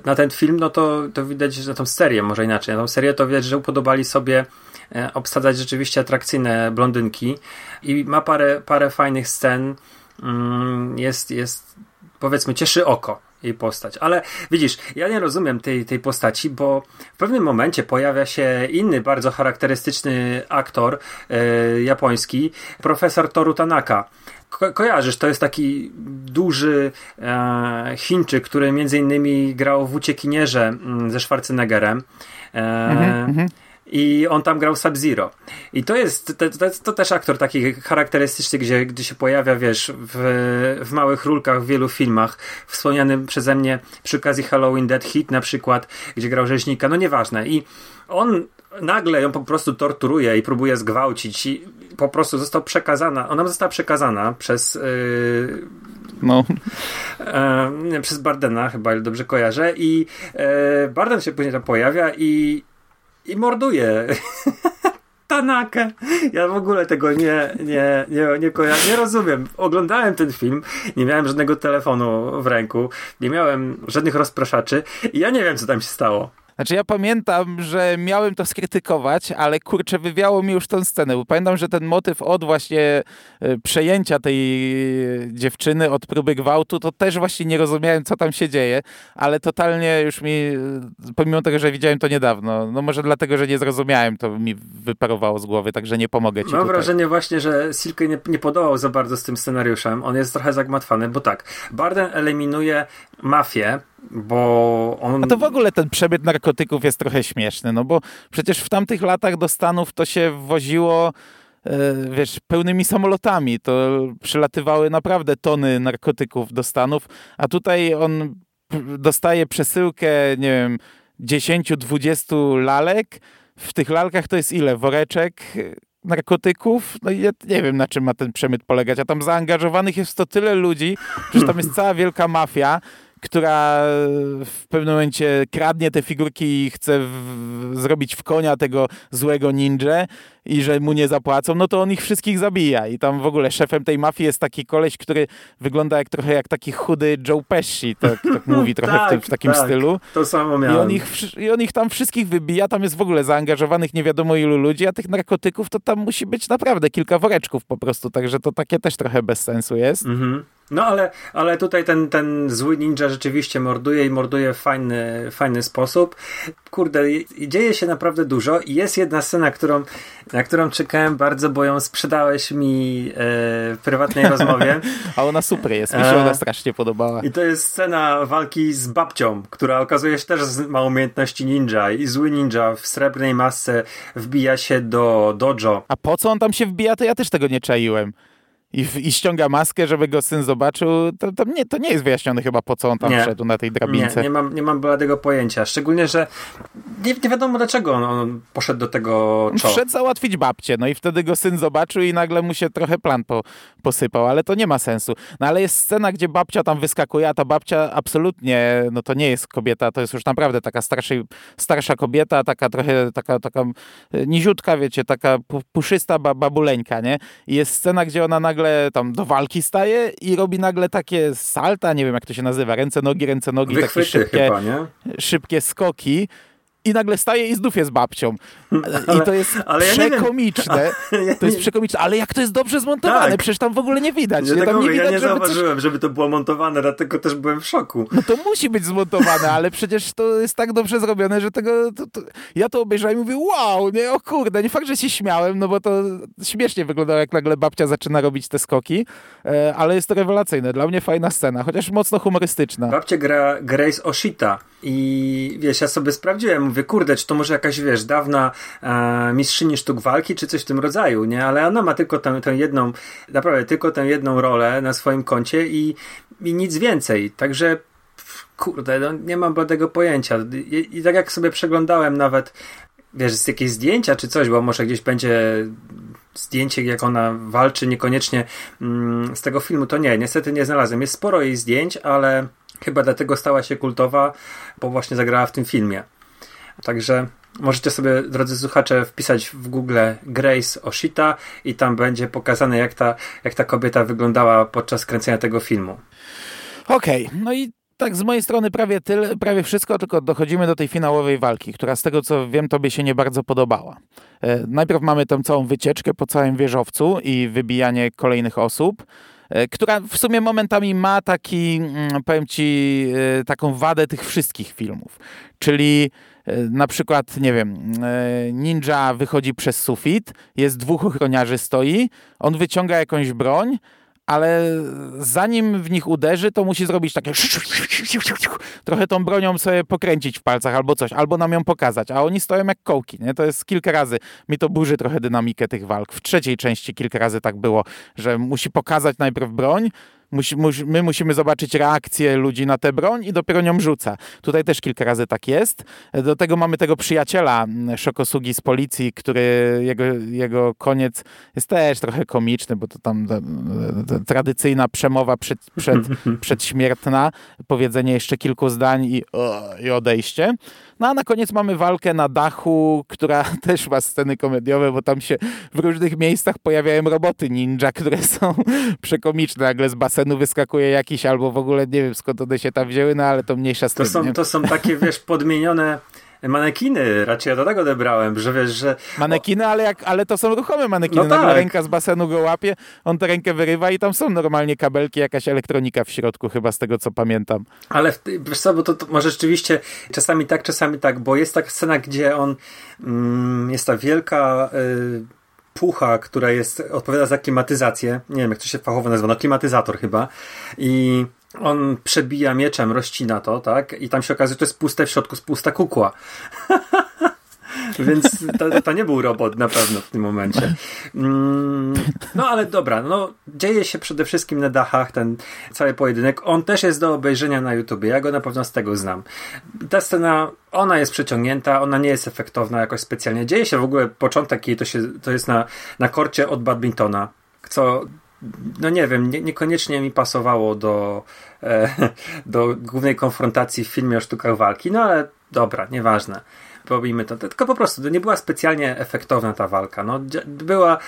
Speaker 3: na ten film, no to, to widać, że na tą serię, może inaczej, na tą serię to widać, że upodobali sobie e, obsadzać rzeczywiście atrakcyjne blondynki. I ma parę, parę fajnych scen, mm, jest, jest powiedzmy cieszy oko jej postać. Ale widzisz, ja nie rozumiem tej, tej postaci, bo w pewnym momencie pojawia się inny bardzo charakterystyczny aktor e, japoński, profesor Toru Tanaka. Ko- kojarzysz, to jest taki duży e, Chińczyk, który między innymi grał w Uciekinierze mm, ze Schwarzeneggerem. E, I on tam grał Sub-Zero. I to jest, to, to, to też aktor taki charakterystyczny, gdzie, gdzie się pojawia, wiesz, w, w małych rulkach w wielu filmach. Wspomnianym przeze mnie przy okazji Halloween Dead Hit na przykład, gdzie grał rzeźnika, no nieważne. I on nagle ją po prostu torturuje i próbuje zgwałcić i po prostu został przekazana, ona została przekazana przez yy,
Speaker 2: No,
Speaker 3: nie, przez Bardena, chyba dobrze kojarzę. I e, Barden się później tam pojawia i, i morduje. Tanakę. Ja w ogóle tego nie, nie, nie, nie nie rozumiem. Oglądałem ten film, nie miałem żadnego telefonu w ręku, nie miałem żadnych rozpraszaczy i ja nie wiem, co tam się stało.
Speaker 2: Znaczy ja pamiętam, że miałem to skrytykować, ale kurczę, wywiało mi już tę scenę, bo pamiętam, że ten motyw od właśnie e, przejęcia tej dziewczyny, od próby gwałtu, to też właśnie nie rozumiałem, co tam się dzieje, ale totalnie już mi, e, pomimo tego, że widziałem to niedawno, no może dlatego, że nie zrozumiałem, to mi wyparowało z głowy, także nie pomogę ci
Speaker 3: Mam
Speaker 2: tutaj.
Speaker 3: wrażenie właśnie, że Silke nie, nie podołał za bardzo z tym scenariuszem. On jest trochę zagmatwany, bo tak, Barden eliminuje mafię, bo on...
Speaker 2: A to w ogóle ten przemyt narkotyków jest trochę śmieszny, no bo przecież w tamtych latach do Stanów to się woziło e, wiesz, pełnymi samolotami. To przylatywały naprawdę tony narkotyków do Stanów, a tutaj on dostaje przesyłkę, nie wiem, 10-20 lalek. W tych lalkach to jest ile? Woreczek narkotyków? No ja nie wiem, na czym ma ten przemyt polegać. A tam zaangażowanych jest to tyle ludzi, że tam jest cała wielka mafia, która w pewnym momencie kradnie te figurki i chce w, zrobić w konia tego złego ninja i że mu nie zapłacą, no to on ich wszystkich zabija. I tam w ogóle szefem tej mafii jest taki koleś, który wygląda jak trochę jak taki chudy Joe Pesci, tak, tak mówi trochę w, tym, w takim
Speaker 3: tak,
Speaker 2: stylu.
Speaker 3: To samo
Speaker 2: I
Speaker 3: miałem.
Speaker 2: on, ich, I on ich tam wszystkich wybija, tam jest w ogóle zaangażowanych nie wiadomo ilu ludzi, a tych narkotyków to tam musi być naprawdę kilka woreczków po prostu, także to takie też trochę bez sensu jest.
Speaker 3: Mhm. No ale, ale tutaj ten, ten zły ninja rzeczywiście morduje i morduje w fajny, fajny sposób. Kurde, i- dzieje się naprawdę dużo i jest jedna scena, którą, na którą czekałem bardzo, bo ją sprzedałeś mi e, w prywatnej rozmowie.
Speaker 2: A ona super jest, mi się
Speaker 3: A.
Speaker 2: ona strasznie podobała.
Speaker 3: I to jest scena walki z babcią, która okazuje się też ma umiejętności ninja i zły ninja w srebrnej masce wbija się do dojo.
Speaker 2: A po co on tam się wbija, to ja też tego nie czaiłem. I, i ściąga maskę, żeby go syn zobaczył. To, to, nie, to nie jest wyjaśnione chyba, po co on tam
Speaker 3: Nie.
Speaker 2: wszedł na tej
Speaker 3: Nie,
Speaker 2: drabince.
Speaker 3: nie mam, nie mam bladego pojęcia. Szczególnie, że nie, nie wiadomo dlaczego on, on poszedł do tego
Speaker 2: On
Speaker 3: czo.
Speaker 2: Wszedł załatwić babcię, no i wtedy go syn zobaczył i nagle mu się trochę plan po, posypał, ale to nie ma sensu. No ale jest scena, gdzie babcia tam wyskakuje, a ta babcia absolutnie, no to nie jest kobieta, to jest już naprawdę taka starszej, starsza kobieta, taka trochę, taka, taka e, niziutka, wiecie, taka pu- puszysta ba, babuleńka, nie? I jest scena, gdzie ona nagle tam do walki staje i robi nagle takie salta, nie wiem jak to się nazywa, ręce, nogi, ręce, nogi, takie
Speaker 3: Wychwyty
Speaker 2: szybkie,
Speaker 3: chyba,
Speaker 2: szybkie skoki i nagle staje i znów jest babcią. I
Speaker 3: Ale-
Speaker 2: to jest
Speaker 3: ale ja
Speaker 2: przekomiczne. To jest przekomiczne, ale jak to jest dobrze zmontowane,
Speaker 3: Tak.
Speaker 2: przecież tam w ogóle nie widać.
Speaker 3: Ja,
Speaker 2: nie? Tam nie
Speaker 3: mówię, ja
Speaker 2: widać,
Speaker 3: nie
Speaker 2: żeby coś...
Speaker 3: zauważyłem, żeby to było montowane, dlatego też byłem w szoku.
Speaker 2: No to musi być zmontowane, ale przecież to jest tak dobrze zrobione, że tego... To, to... Ja to obejrzałem i mówię, wow, nie, o kurde, nie fakt, że się śmiałem, no bo to śmiesznie wyglądało, jak nagle babcia zaczyna robić te skoki, e, ale jest to rewelacyjne. Dla mnie fajna scena, chociaż mocno humorystyczna.
Speaker 3: Babcia gra Grace Oshita i wiesz, ja sobie sprawdziłem, mówię, kurde, czy to może jakaś, wiesz, dawna e, mistrzyni sztuk walki, czy coś w tym rodzaju, nie? Ale ona ma tylko tę, tę jedną, naprawdę tylko tę jedną rolę na swoim koncie i, i nic więcej. Także Kurde, no nie mam tego pojęcia. I, I, tak jak sobie przeglądałem nawet, wiesz, z jakieś zdjęcia czy coś, bo może gdzieś będzie zdjęcie, jak ona walczy, niekoniecznie mm, z tego filmu, to nie, niestety nie znalazłem. Jest sporo jej zdjęć, ale chyba dlatego stała się kultowa, bo właśnie zagrała w tym filmie. Także możecie sobie, drodzy słuchacze, wpisać w Google Grace Oshita i tam będzie pokazane, jak ta, jak ta kobieta wyglądała podczas kręcenia tego filmu.
Speaker 2: Okej, okay, no i tak, z mojej strony prawie tyle, prawie wszystko, tylko dochodzimy do tej finałowej walki, która z tego co wiem, tobie się nie bardzo podobała. E, najpierw mamy tą całą wycieczkę po całym wieżowcu i wybijanie kolejnych osób, e, która w sumie momentami ma taki, mm, powiem ci, e, taką wadę tych wszystkich filmów. Czyli na przykład, nie wiem, e, ninja wychodzi przez sufit, jest dwóch ochroniarzy stoi, on wyciąga jakąś broń, ale zanim w nich uderzy, to musi zrobić takie trochę tą bronią sobie pokręcić w palcach albo coś, albo nam ją pokazać, a oni stoją jak kołki, nie? To jest kilka razy, mi to burzy trochę dynamikę tych walk. W trzeciej części kilka razy tak było, że musi pokazać najpierw broń, Musi, my musimy zobaczyć reakcję ludzi na tę broń i dopiero nią rzuca. Tutaj też kilka razy tak jest. Do tego mamy tego przyjaciela mm, Szokosugi z policji, który jego, jego koniec jest też trochę komiczny, bo to tam tradycyjna przemowa przed, przed, przedśmiertna, powiedzenie jeszcze kilku zdań i, i odejście. No a na koniec mamy walkę na dachu, która też ma sceny komediowe, bo tam się w różnych miejscach pojawiają roboty ninja, które są przekomiczne. Nagle z basenu wyskakuje jakiś albo w ogóle nie wiem skąd one się tam wzięły, no ale to mniejsza z
Speaker 3: to
Speaker 2: tym.
Speaker 3: Są, to są takie, wiesz, podmienione manekiny, raczej ja do tego odebrałem, że wiesz, że...
Speaker 2: Manekiny, ale, jak, ale to są ruchome manekiny. No tak. ręka z basenu go łapie, on tę rękę wyrywa i tam są normalnie kabelki, jakaś elektronika w środku, chyba z tego, co pamiętam.
Speaker 3: Ale wiesz co, bo to, to może rzeczywiście czasami tak, czasami tak, bo jest taka scena, gdzie on mm, jest ta wielka... Y, pucha, która jest, odpowiada za klimatyzację. Nie wiem, jak to się fachowo nazywa, no klimatyzator chyba. I on przebija mieczem, rozcina to, tak? I tam się okazuje, że to jest puste w środku, jest pusta kukła. Więc to, to, nie był robot na pewno w tym momencie. Mm, no ale dobra, no dzieje się przede wszystkim na dachach ten cały pojedynek. On też jest do obejrzenia na YouTubie. Ja go na pewno z tego znam. Ta scena, ona jest przeciągnięta, ona nie jest efektowna jakoś specjalnie. Dzieje się w ogóle początek jej to, się, to jest na, na korcie od badmintona, co no nie wiem, nie, niekoniecznie mi pasowało do, e, do głównej konfrontacji w filmie o sztukach walki, no ale dobra, nieważne. Pobijmy to. Tylko po prostu to nie była specjalnie efektowna ta walka. No, była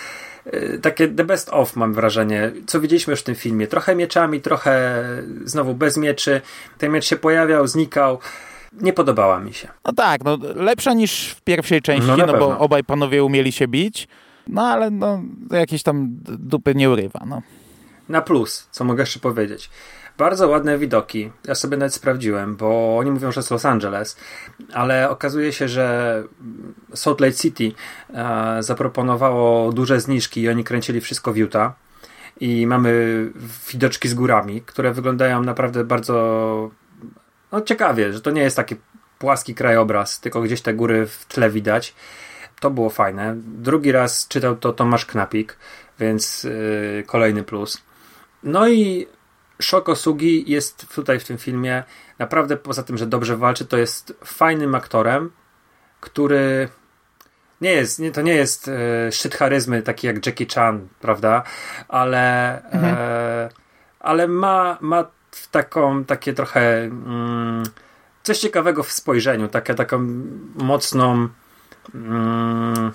Speaker 3: e, takie the best of, mam wrażenie, co widzieliśmy już w tym filmie. Trochę mieczami, trochę znowu bez mieczy. Ten miecz się pojawiał, znikał. Nie podobała mi się.
Speaker 2: No tak, no lepsza niż w pierwszej części, no, no bo obaj panowie umieli się bić. No ale no, jakieś tam dupy nie urywa. No.
Speaker 3: Na plus, co mogę jeszcze powiedzieć. Bardzo ładne widoki. Ja sobie nawet sprawdziłem, bo oni mówią, że jest Los Angeles, ale okazuje się, że Salt Lake City e, zaproponowało duże zniżki i oni kręcili wszystko w Utah. I mamy widoczki z górami, które wyglądają naprawdę bardzo no, ciekawie, że to nie jest taki płaski krajobraz, tylko gdzieś te góry w tle widać. To było fajne. Drugi raz czytał to Tomasz Knapik, więc yy, kolejny plus. No i Shoko Sugi jest tutaj w tym filmie naprawdę poza tym, że dobrze walczy, to jest fajnym aktorem, który nie jest, nie, to nie jest e, szczyt charyzmy taki jak Jackie Chan, prawda? Ale, mhm. e, ale ma, ma taką, takie trochę mm, coś ciekawego w spojrzeniu, takie, taką mocną mm,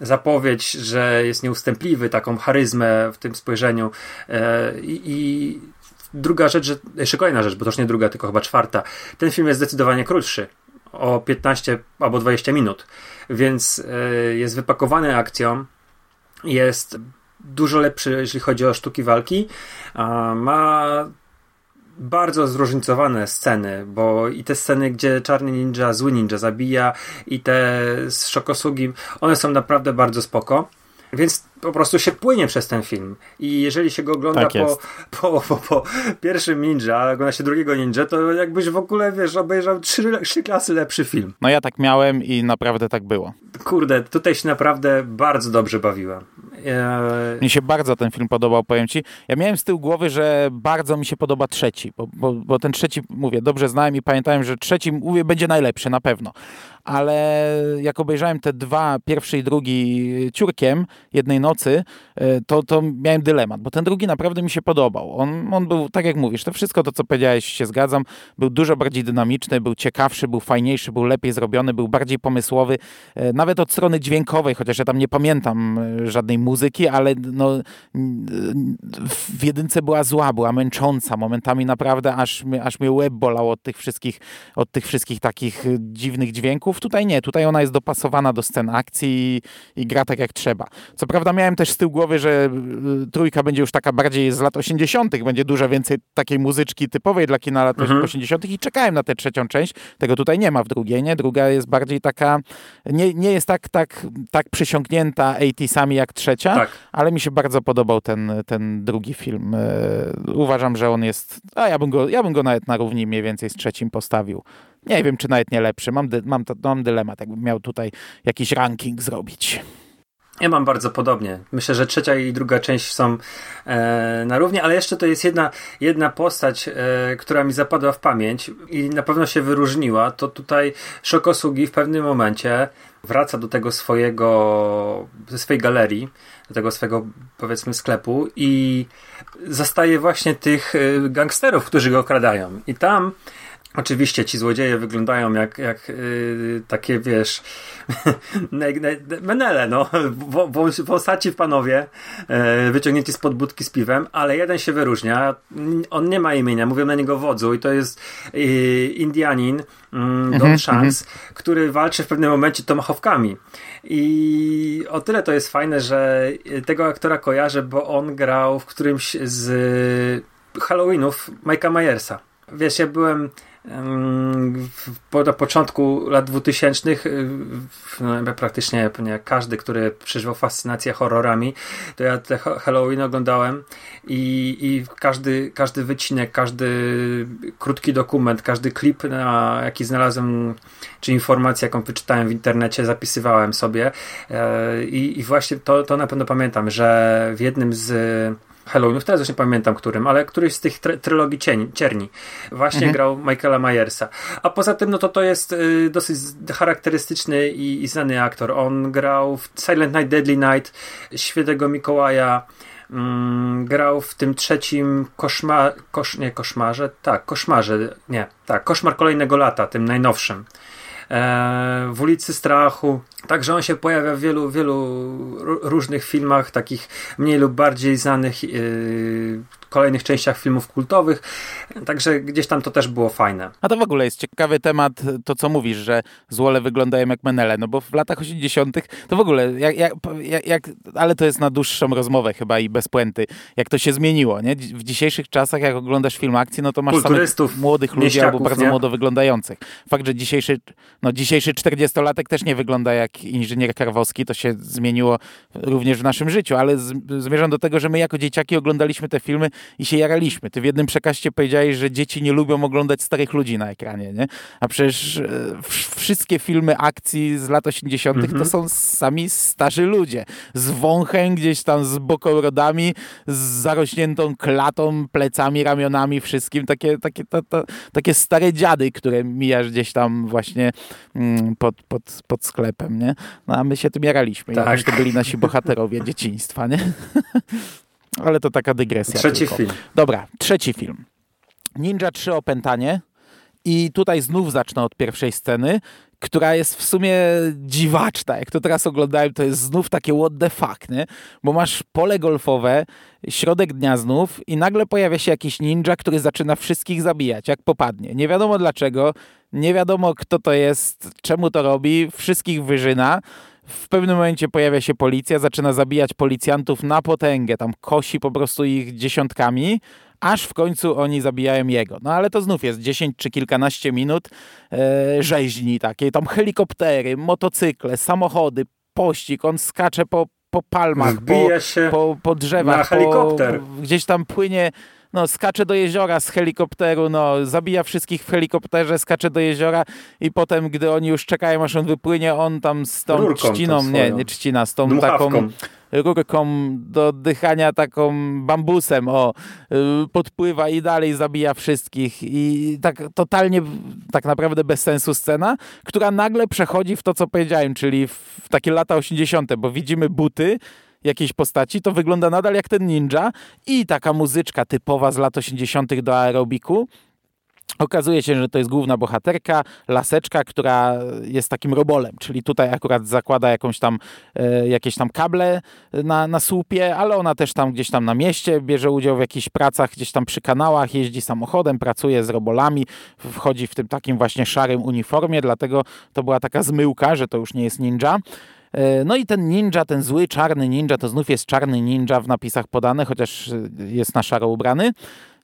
Speaker 3: zapowiedź, że jest nieustępliwy, taką charyzmę w tym spojrzeniu e, i druga rzecz, że, jeszcze kolejna rzecz, bo to już nie druga, tylko chyba czwarta. Ten film jest zdecydowanie krótszy, o 15 albo 20 minut, więc e, jest wypakowany akcją, jest dużo lepszy, jeśli chodzi o sztuki walki, ma bardzo zróżnicowane sceny, bo i te sceny, gdzie czarny ninja, zły ninja zabija i te z Shokosugim, one są naprawdę bardzo spoko. Więc po prostu się płynie przez ten film. I jeżeli się go ogląda tak po, po, po, po, pierwszym ninja, a ogląda się drugiego ninja, to jakbyś w ogóle, wiesz, obejrzał trzy, trzy klasy lepszy film.
Speaker 2: No ja tak miałem i naprawdę tak było.
Speaker 3: Kurde, tutaj się naprawdę bardzo dobrze bawiłem.
Speaker 2: Mnie się bardzo ten film podobał, powiem ci. Ja miałem z tyłu głowy, że bardzo mi się podoba trzeci, bo, bo, bo ten trzeci, mówię, dobrze znałem i pamiętałem, że trzeci, mówię, będzie najlepszy na pewno ale jak obejrzałem te dwa, pierwszy i drugi ciurkiem jednej nocy, e, to, to miałem dylemat, bo ten drugi naprawdę mi się podobał. On, on był, tak jak mówisz, to wszystko to, co powiedziałeś, się zgadzam, był dużo bardziej dynamiczny, był ciekawszy, był fajniejszy, był lepiej zrobiony, był bardziej pomysłowy, e, nawet od strony dźwiękowej, chociaż ja tam nie pamiętam e, żadnej muzyki, ale no, w jedynce była zła, była męcząca, momentami naprawdę aż, aż mnie łeb bolał od tych wszystkich, od tych wszystkich takich dziwnych dźwięków, Tutaj nie, tutaj ona jest dopasowana do scen akcji i, i, gra tak jak trzeba. Co prawda miałem też z tyłu głowy, że y, trójka będzie już taka bardziej z lat 80., będzie dużo więcej takiej muzyczki typowej dla kina lat mhm. 80. i czekałem na tę trzecią część. Tego tutaj nie ma w drugiej, nie? Druga jest bardziej taka, nie, nie jest tak, tak, tak przysiągnięta 80 jak trzecia, tak. ale mi się bardzo podobał ten, ten drugi film. Y, uważam, że on jest, a ja bym, go, ja bym go nawet na równi mniej więcej z trzecim postawił. Nie wiem, czy nawet nie lepszy. Mam, dy, mam, mam dylemat, jakbym miał tutaj jakiś ranking zrobić.
Speaker 3: Ja mam bardzo podobnie. Myślę, że trzecia i druga część są e, na równi, ale jeszcze to jest jedna, jedna postać, e, która mi zapadła w pamięć i na pewno się wyróżniła. To tutaj Szokosugi w pewnym momencie wraca do tego swojego, ze swojej galerii, do tego swojego powiedzmy sklepu i zastaje właśnie tych e, gangsterów, którzy go okradają. I tam Oczywiście ci złodzieje wyglądają jak, jak yy, takie, wiesz, menele, no, wąsaci panowie, yy, wyciągnięci spod budki z piwem, ale jeden się wyróżnia, on nie ma imienia, mówią na niego wodzu i to jest yy, Indianin, mm, Don Shanks, mm -hmm. który walczy w pewnym momencie tomahawkami. I o tyle to jest fajne, że tego aktora kojarzę, bo on grał w którymś z Halloweenów Mike'a Myersa. Wiesz, ja byłem na początku lat 2000 y, no, praktycznie każdy, który przeżywał fascynację horrorami, to ja te Halloween oglądałem i, i każdy, każdy wycinek, każdy krótki dokument, każdy klip, na, jaki znalazłem, czy informację, jaką wyczytałem w internecie, zapisywałem sobie. E, i, i właśnie to, to na pewno pamiętam, że w jednym z Halloweenów, teraz już nie pamiętam którym, ale któryś z tych try trylogii cieni, Cierni właśnie mhm. grał Michaela Myersa. A poza tym, no to to jest y, dosyć charakterystyczny i, i, znany aktor. On grał w Silent Night, Deadly Night, Świętego Mikołaja, mm, grał w tym trzecim koszmar, kosz, nie koszmarze, tak, koszmarze, nie, tak, koszmar kolejnego lata, tym najnowszym. E, w ulicy Strachu. Także on się pojawia w wielu, wielu różnych filmach, takich mniej lub bardziej znanych, e, kolejnych częściach filmów kultowych. Także gdzieś tam to też było fajne.
Speaker 2: A to w ogóle jest ciekawy temat, to co mówisz, że złole wyglądają jak menele, no bo w latach 80. to w ogóle, jak, jak, jak, ale to jest na dłuższą rozmowę chyba i bez puenty, jak to się zmieniło, nie? W dzisiejszych czasach, jak oglądasz film akcji, no to masz samych młodych ludzi albo bardzo nie? młodo wyglądających. Fakt, że dzisiejszy, no dzisiejszy 40-latek też nie wygląda jak inżynier Karwowski, to się zmieniło również w naszym życiu, ale zmierzam do tego, że my jako dzieciaki oglądaliśmy te filmy i się jaraliśmy. Ty w jednym przekaście powiedziałeś, że dzieci nie lubią oglądać starych ludzi na ekranie, nie? A przecież e, wszystkie filmy akcji z lat 80. Mm -hmm. to mhm. są sami starzy ludzie. Z wąchem gdzieś tam, z bokorodami, z zarośniętą klatą, plecami, ramionami, wszystkim. Takie, takie, ta, ta, takie stare dziady, które mijasz gdzieś tam właśnie mm, pod, pod, pod sklepem, nie? No a my się tym jaraliśmy. Tak. I to byli nasi bohaterowie dzieciństwa, nie? Ale to taka dygresja.
Speaker 3: Trzeci
Speaker 2: tylko.
Speaker 3: film.
Speaker 2: Dobra, trzeci film. Ninja 3 opętanie. I tutaj znów zacznę od pierwszej sceny, która jest w sumie dziwaczna. Jak to teraz oglądałem, to jest znów takie what the fuck, nie? Bo masz pole golfowe, środek dnia znów i nagle pojawia się jakiś ninja, który zaczyna wszystkich zabijać, jak popadnie. Nie wiadomo dlaczego, nie wiadomo kto to jest, czemu to robi, wszystkich wyżyna. W pewnym momencie pojawia się policja, zaczyna zabijać policjantów na potęgę, tam kosi po prostu ich dziesiątkami, aż w końcu oni zabijają jego. No ale to znów jest 10 czy kilkanaście minut e, rzeźni takiej, tam helikoptery, motocykle, samochody, pościg, on skacze po, po palmach, po, po, po drzewach,
Speaker 3: na helikopter.
Speaker 2: Po, gdzieś tam płynie no, skacze do jeziora z helikopteru, no, zabija wszystkich w helikopterze, skacze do jeziora i potem, gdy oni już czekają, aż on wypłynie, on tam z tą
Speaker 3: Rurką
Speaker 2: trzciną, nie, nie trzcina, z tą Dmuchawką. taką rurką do oddychania taką bambusem, o, y, podpływa i dalej zabija wszystkich i tak totalnie tak naprawdę bez sensu scena, która nagle przechodzi w to, co powiedziałem, czyli w takie lata 80., bo widzimy buty, jakiejś postaci, to wygląda nadal jak ten ninja i taka muzyczka typowa z lat 80. do aerobiku. Okazuje się, że to jest główna bohaterka, laseczka, która jest takim robolem, czyli tutaj akurat zakłada jakąś tam, e, jakieś tam kable na, na słupie, ale ona też tam gdzieś tam na mieście bierze udział w jakichś pracach, gdzieś tam przy kanałach, jeździ samochodem, pracuje z robolami, wchodzi w tym takim właśnie szarym uniformie, dlatego to była taka zmyłka, że to już nie jest ninja. E, no i ten ninja, ten zły, czarny ninja, to znów jest czarny ninja w napisach podany, chociaż jest na szaro ubrany.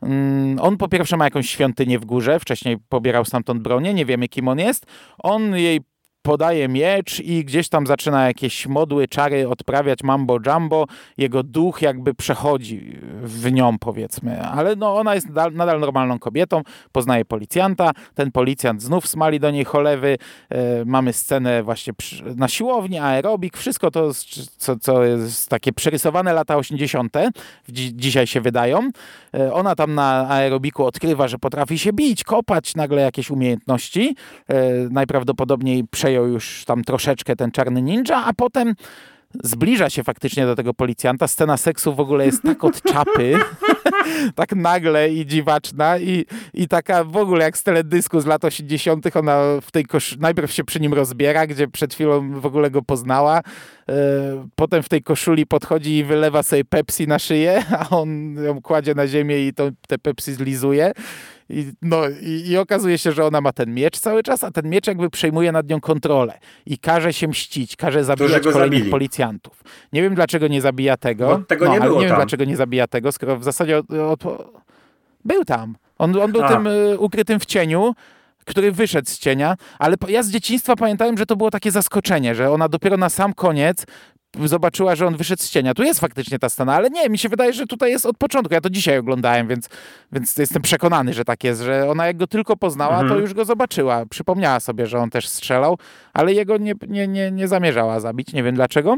Speaker 2: Mm, on po pierwsze ma jakąś świątynię w górze, wcześniej pobierał stamtąd bronię, nie wiemy kim on jest. On jej podaje miecz i gdzieś tam zaczyna jakieś modły, czary odprawiać mambo jumbo. Jego duch jakby przechodzi w nią, powiedzmy. Ale no, ona jest nadal, nadal normalną kobietą, poznaje policjanta. Ten policjant znów smali do niej cholewy. E, mamy scenę właśnie przy, na siłowni, aerobik. Wszystko to, co, co jest takie przerysowane lata 80. Dzi dzisiaj się wydają. E, ona tam na aerobiku odkrywa, że potrafi się bić, kopać nagle jakieś umiejętności. E, najprawdopodobniej przejął już tam troszeczkę ten czarny ninja, a potem zbliża się faktycznie do tego policjanta. Scena seksu w ogóle jest tak od czapy, tak nagle i dziwaczna i, i taka w ogóle jak z teledysku z lat 80. ona w tej kosz... najpierw się przy nim rozbiera, gdzie przed chwilą w ogóle go poznała, e, potem w tej koszuli podchodzi i wylewa sobie Pepsi na szyję, a on ją kładzie na ziemię i to, te Pepsi zlizuje i, no, i, i, okazuje się, że ona ma ten miecz cały czas, a ten miecz jakby przejmuje nad nią kontrolę i każe się mścić, każe zabijać kolejnych zabili. policjantów. Nie wiem, dlaczego nie zabija tego. Bo
Speaker 3: tego no, nie
Speaker 2: ale
Speaker 3: nie
Speaker 2: wiem, dlaczego nie zabija tego, skoro w zasadzie od, od, był tam. On, on był a. tym y, ukrytym w cieniu, który wyszedł z cienia, ale ja z dzieciństwa pamiętałem, że to było takie zaskoczenie, że ona dopiero na sam koniec zobaczyła, że on wyszedł z cienia. Tu jest faktycznie ta scena, ale nie, mi się wydaje, że tutaj jest od początku. Ja to dzisiaj oglądałem, więc, więc jestem przekonany, że tak jest, że ona jak go tylko poznała, mhm. to już go zobaczyła. Przypomniała sobie, że on też strzelał, ale jego nie, nie, nie, nie zamierzała zabić, nie wiem dlaczego.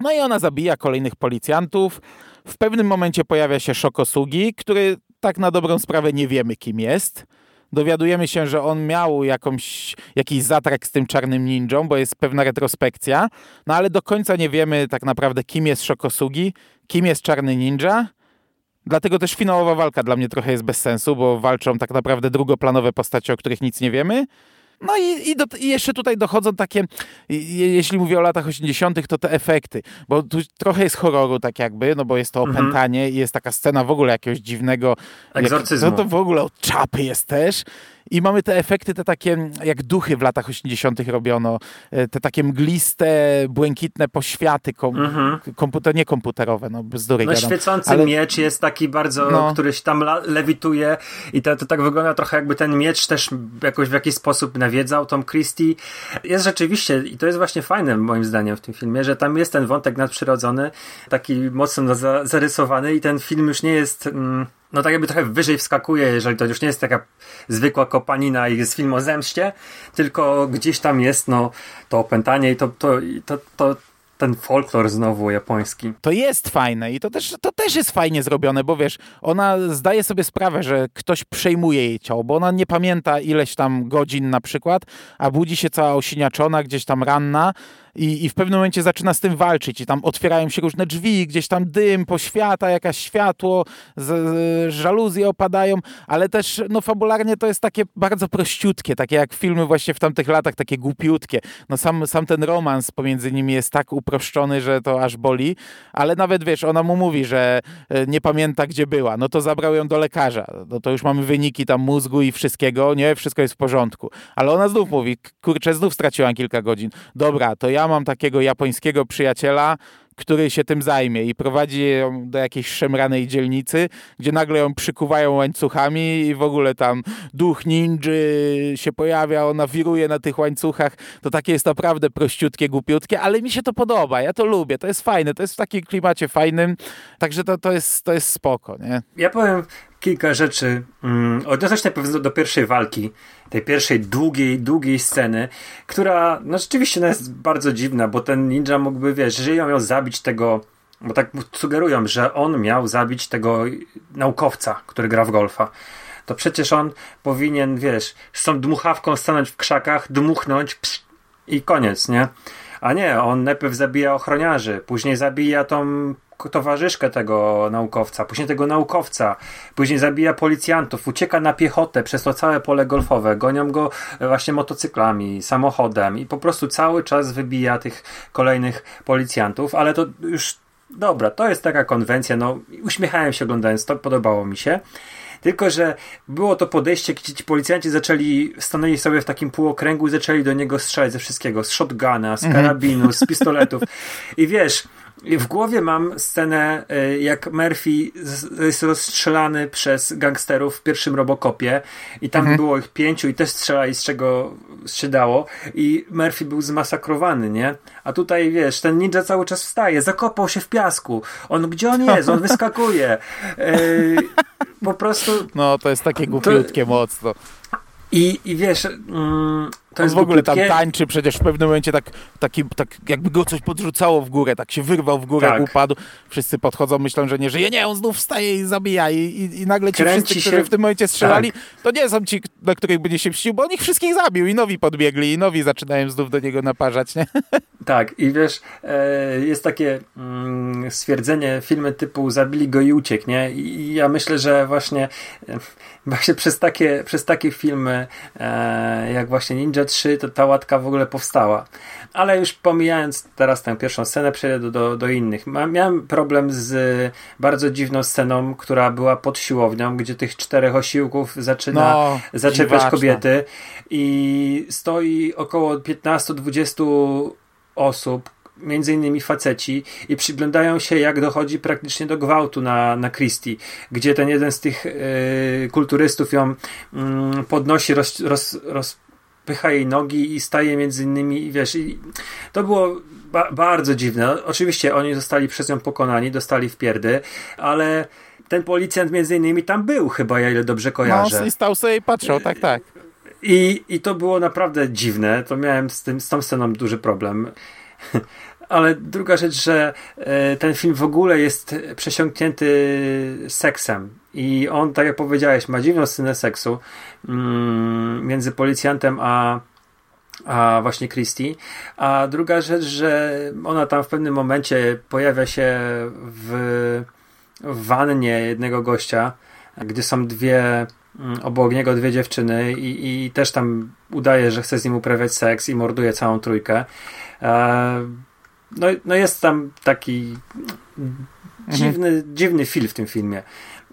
Speaker 2: No i ona zabija kolejnych policjantów. W pewnym momencie pojawia się Szokosugi, który tak na dobrą sprawę nie wiemy kim jest dowiadujemy się, że on miał jakąś, jakiś zatrek z tym czarnym ninją, bo jest pewna retrospekcja, no ale do końca nie wiemy tak naprawdę, kim jest Shokosugi, kim jest czarny ninja. Dlatego też finałowa walka dla mnie trochę jest bez sensu, bo walczą tak naprawdę drugoplanowe postacie, o których nic nie wiemy. No i, i, do, i, jeszcze tutaj dochodzą takie, jeśli mówię o latach 80., to te efekty, bo tu trochę jest horroru tak jakby, no bo jest to mhm. opętanie i jest taka scena w ogóle jakiegoś dziwnego...
Speaker 3: Egzorcyzmu.
Speaker 2: Jak, to, to w ogóle od czapy jest też i mamy te efekty, te takie, jak duchy w latach 80. robiono, e, te takie mgliste, błękitne poświaty, kom, mhm. komputer, nie komputerowe, no bzdury
Speaker 3: No gadam. świecący Ale... miecz jest taki bardzo, no. któryś tam lewituje i to, to tak wygląda trochę jakby ten miecz też jakoś w jakiś sposób nawiedzał Tom Christie. Jest rzeczywiście, i to jest właśnie fajne moim zdaniem w tym filmie, że tam jest ten wątek nadprzyrodzony, taki mocno zarysowany i ten film już nie jest... Mm, no tak jakby trochę wyżej wskakuje, jeżeli to już nie jest taka zwykła kopanina i jest film o zemście, tylko gdzieś tam jest no to opętanie i to, to, to, to ten folklor znowu japoński.
Speaker 2: To jest fajne i to też, to też jest fajnie zrobione, bo wiesz, ona zdaje sobie sprawę, że ktoś przejmuje jej ciało, bo ona nie pamięta ileś tam godzin na przykład, a budzi się cała osiniaczona, gdzieś tam ranna i, i w pewnym momencie zaczyna z tym walczyć i tam otwierają się różne drzwi, gdzieś tam dym, poświata, jakaś światło, z, z, żaluzje opadają, ale też no fabularnie to jest takie bardzo prościutkie, takie jak filmy właśnie w tamtych latach, takie głupiutkie. No sam, sam ten romans pomiędzy nimi jest tak uproszczony, że to aż boli, ale nawet wiesz, ona mu mówi, że e, nie pamięta gdzie była, no to zabrał ją do lekarza, no to już mamy wyniki tam mózgu i wszystkiego, nie, wszystko jest w porządku, ale ona znów mówi, kurczę, znów straciłam kilka godzin, dobra, to ja ja mam takiego japońskiego przyjaciela, który się tym zajmie i prowadzi ją do jakiejś szemranej dzielnicy, gdzie nagle ją przykuwają łańcuchami i w ogóle tam duch ninży się pojawia, ona wiruje na tych łańcuchach. To takie jest naprawdę prościutkie, głupiutkie, ale mi się to podoba, ja to lubię, to jest fajne, to jest w takim klimacie fajnym, także to, to, jest, to jest spoko, nie?
Speaker 3: Ja powiem, kilka rzeczy. Mm, odniosę najpierw do pierwszej walki, tej pierwszej długiej, długiej sceny, która no rzeczywiście no, jest bardzo dziwna, bo ten ninja mógłby, wiesz, jeżeli on miał zabić tego, bo tak sugerują, że on miał zabić tego naukowca, który gra w golfa to przecież on powinien, wiesz, z tą dmuchawką stanąć w krzakach, dmuchnąć psz, i koniec, nie? A nie, on najpierw zabija ochroniarzy, później zabija tą towarzyszkę tego naukowca, później tego naukowca, później zabija policjantów, ucieka na piechotę przez to całe pole golfowe, gonią go właśnie motocyklami, samochodem i po prostu cały czas wybija tych kolejnych policjantów, ale to już dobra, to jest taka konwencja, no uśmiechałem się oglądając to, podobało mi się. Tylko, że było to podejście, gdzie ci policjanci zaczęli, stanęli sobie w takim półokręgu i zaczęli do niego strzelać ze wszystkiego. Z shotguna, z mhm. karabinu, z pistoletów. I wiesz, w głowie mam scenę, e, jak Murphy jest rozstrzelany przez gangsterów w pierwszym Robocopie i tam mhm. było ich pięciu i też strzelali z czego się dało i Murphy był zmasakrowany, nie? A tutaj, wiesz, ten ninja cały czas wstaje, zakopał się w piasku. On, gdzie on jest? On wyskakuje. E, po prostu...
Speaker 2: No, to jest takie głupiutkie to... mocno.
Speaker 3: I, i wiesz, mm,
Speaker 2: to jest w ogóle tam tańczy, przecież w pewnym momencie tak, taki, tak jakby go coś podrzucało w górę, tak się wyrwał w górę, tak. upadł. Wszyscy podchodzą, myślą, że nie żyje. Nie, on znów wstaje i zabija. I, i, i nagle ci Kręci wszyscy, się... którzy w tym momencie strzelali, tak. to nie są ci, na których będzie się mścił, bo on ich wszystkich zabił i nowi podbiegli i nowi zaczynają znów do niego naparzać, nie?
Speaker 3: Tak, i wiesz, e, jest takie mm, stwierdzenie, filmy typu zabili go i uciekł, nie? I ja myślę, że właśnie, e, właśnie przez takie, przez takie filmy e, jak właśnie Ninja 3, to ta łatka w ogóle powstała. Ale już pomijając teraz tę pierwszą scenę, przejdę do, do, do innych. Miałem problem z bardzo dziwną sceną, która była pod siłownią, gdzie tych czterech osiłków zaczyna no, zaczepiać kobiety i stoi około 15-20 osób, między innymi faceci i przyglądają się jak dochodzi praktycznie do gwałtu na, na Christie, gdzie ten jeden z tych y, kulturystów ją y, podnosi, roz, roz, rozpycha jej nogi i staje między innymi i wiesz, i to było ba bardzo dziwne. Oczywiście oni zostali przez nią pokonani, dostali w pierdy, ale ten policjant między innymi tam był chyba, ja ile dobrze kojarzę.
Speaker 2: No i stał sobie i patrzał, tak, tak.
Speaker 3: I, I to było naprawdę dziwne. To miałem z, tym, z tą sceną duży problem. Ale druga rzecz, że e, ten film w ogóle jest przesiąknięty seksem. I on, tak jak powiedziałeś, ma dziwną scenę seksu mm, między policjantem a, a właśnie Christie. A druga rzecz, że ona tam w pewnym momencie pojawia się w, w wannie jednego gościa, gdzie są dwie Mm, obok niego dwie dziewczyny i, i też tam udaje, że chce z nim uprawiać seks i morduje całą trójkę. E, no, no jest tam taki dziwny, mhm. dziwny feel w tym filmie.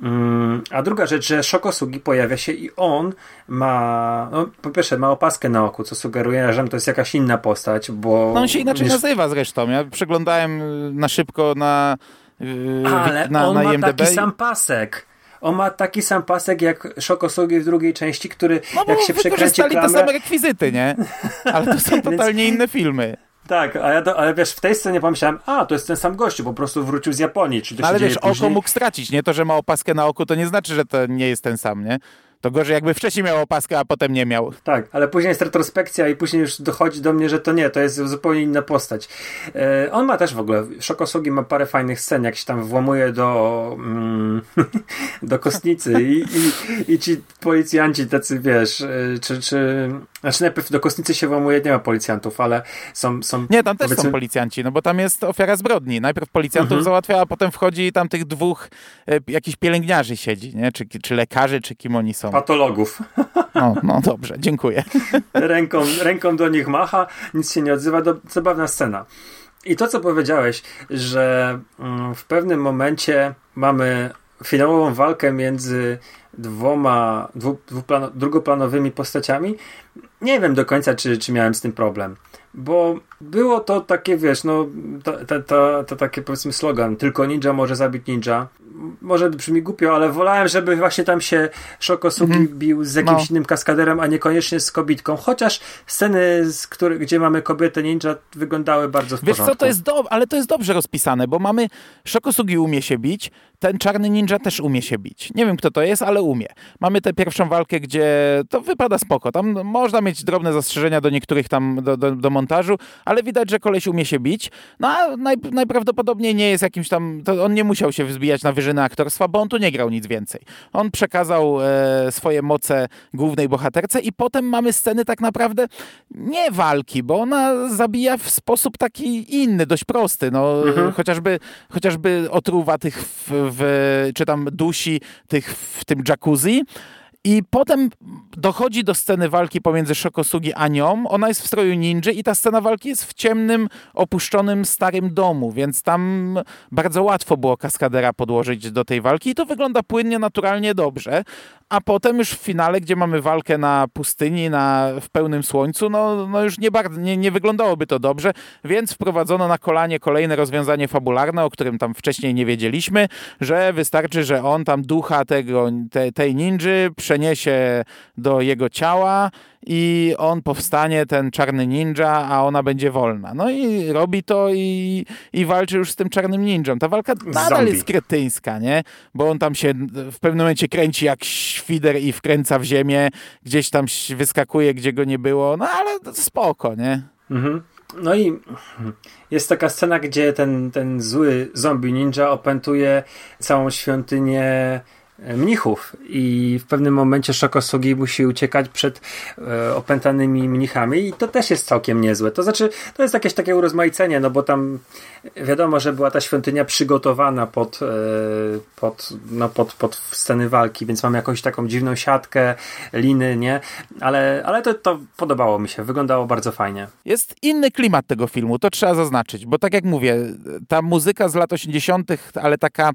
Speaker 3: Mm, a druga rzecz, że Szokosugi pojawia się i on ma, no, po pierwsze ma opaskę na oku, co sugeruje, że to jest jakaś inna postać, bo...
Speaker 2: No on się inaczej niż... nazywa zresztą. Ja przeglądałem na szybko na
Speaker 3: Yy, Ale na, on na ma taki sam pasek on ma taki sam pasek jak Szokosugi w drugiej części, który
Speaker 2: no,
Speaker 3: jak się przekręci klamrę...
Speaker 2: te same rekwizyty, nie? Ale to są totalnie inne filmy.
Speaker 3: Tak, a ja do, ale wiesz, w tej scenie pomyślałem, a, to jest ten sam gościu, po prostu wrócił z Japonii. Czy to
Speaker 2: no, ale
Speaker 3: wiesz,
Speaker 2: później? oko mógł stracić, nie? To, że ma opaskę na oku, to nie znaczy, że to nie jest ten sam, nie? To gorzej jakby wcześniej miał opaskę, a potem nie miał.
Speaker 3: Tak, ale później jest retrospekcja i później już dochodzi do mnie, że to nie, to jest zupełnie inna postać. E, on ma też w ogóle, Szokosugi ma parę fajnych scen, jak się tam włamuje do mm, do kostnicy i, i, i, ci policjanci tacy, wiesz, e, czy, czy znaczy najpierw do kostnicy się włamuje, nie ma policjantów, ale są... są
Speaker 2: nie, tam też powiedzmy... są policjanci, no bo tam jest ofiara zbrodni. Najpierw policjantów mhm. załatwia, a potem wchodzi i tam tych dwóch e, jakichś pielęgniarzy siedzi, nie? Czy, czy lekarzy, czy kim oni są.
Speaker 3: Patologów.
Speaker 2: No, no dobrze, dziękuję.
Speaker 3: ręką, ręką do nich macha, nic się nie odzywa, do, zabawna scena. I to, co powiedziałeś, że mm, w pewnym momencie mamy finałową walkę między dwoma dwu, drugoplanowymi postaciami, nie wiem do końca, czy, czy miałem z tym problem. Bo było to takie, wiesz, no, to, to, to, to powiedzmy slogan, tylko ninja może zabić ninja. Może brzmi głupio, ale wolałem, żeby właśnie tam się Shokosugi -hmm. bił z jakimś no. innym kaskaderem, a niekoniecznie z kobitką. Chociaż sceny, z który, gdzie mamy kobietę ninja, wyglądały bardzo w
Speaker 2: Wiesz co, to jest do, ale to jest dobrze rozpisane, bo mamy Shokosugi umie się bić, ten czarny ninja też umie się bić. Nie wiem, kto to jest, ale umie. Mamy tę pierwszą walkę, gdzie to wypada spoko. Tam można mieć drobne zastrzeżenia do niektórych tam, do, do, do montażu, ale widać, że koleś umie się bić. No a naj, najprawdopodobniej nie jest jakimś tam, to on nie musiał się wzbijać na wyżyny aktorstwa, bo on tu nie grał nic więcej. On przekazał e, swoje moce głównej bohaterce i potem mamy sceny tak naprawdę nie walki, bo ona zabija w sposób taki inny, dość prosty. No, mhm. chociażby, chociażby otruwa tych w, w, czy tam dusi tych w tym jacuzzi. I potem dochodzi do sceny walki pomiędzy Shokosugi a nią. Ona jest w stroju ninja i ta scena walki jest w ciemnym, opuszczonym, starym domu, więc tam bardzo łatwo było kaskadera podłożyć do tej walki i to wygląda płynnie, naturalnie, dobrze a potem już w finale, gdzie mamy walkę na pustyni, na, w pełnym słońcu, no, no już nie, bardzo, nie, nie wyglądałoby to dobrze, więc wprowadzono na kolanie kolejne rozwiązanie fabularne, o którym tam wcześniej nie wiedzieliśmy, że wystarczy, że on tam ducha tego, te, tej ninży przeniesie do jego ciała i on powstanie, ten czarny ninja, a ona będzie wolna. No i robi to i, i walczy już z tym czarnym ninją. Ta walka nadal Zombie. jest kretyńska, nie? Bo on tam się w pewnym momencie kręci jak świder i wkręca w ziemię, gdzieś tam wyskakuje, gdzie go nie było, no ale spoko, nie? Mhm.
Speaker 3: No i jest taka scena, gdzie ten, ten zły zombie ninja opętuje całą świątynię mnichów i w pewnym momencie Szokosugi musi uciekać przed e, opętanymi mnichami i to też jest całkiem niezłe. To znaczy, to jest jakieś takie urozmaicenie, no bo tam wiadomo, że była ta świątynia przygotowana pod, e, pod, no pod, pod sceny walki, więc mam jakąś taką dziwną siatkę, liny, nie? Ale, ale to, to podobało mi się, wyglądało bardzo fajnie.
Speaker 2: Jest inny klimat tego filmu, to trzeba zaznaczyć, bo tak jak mówię, ta muzyka z lat 80., ale taka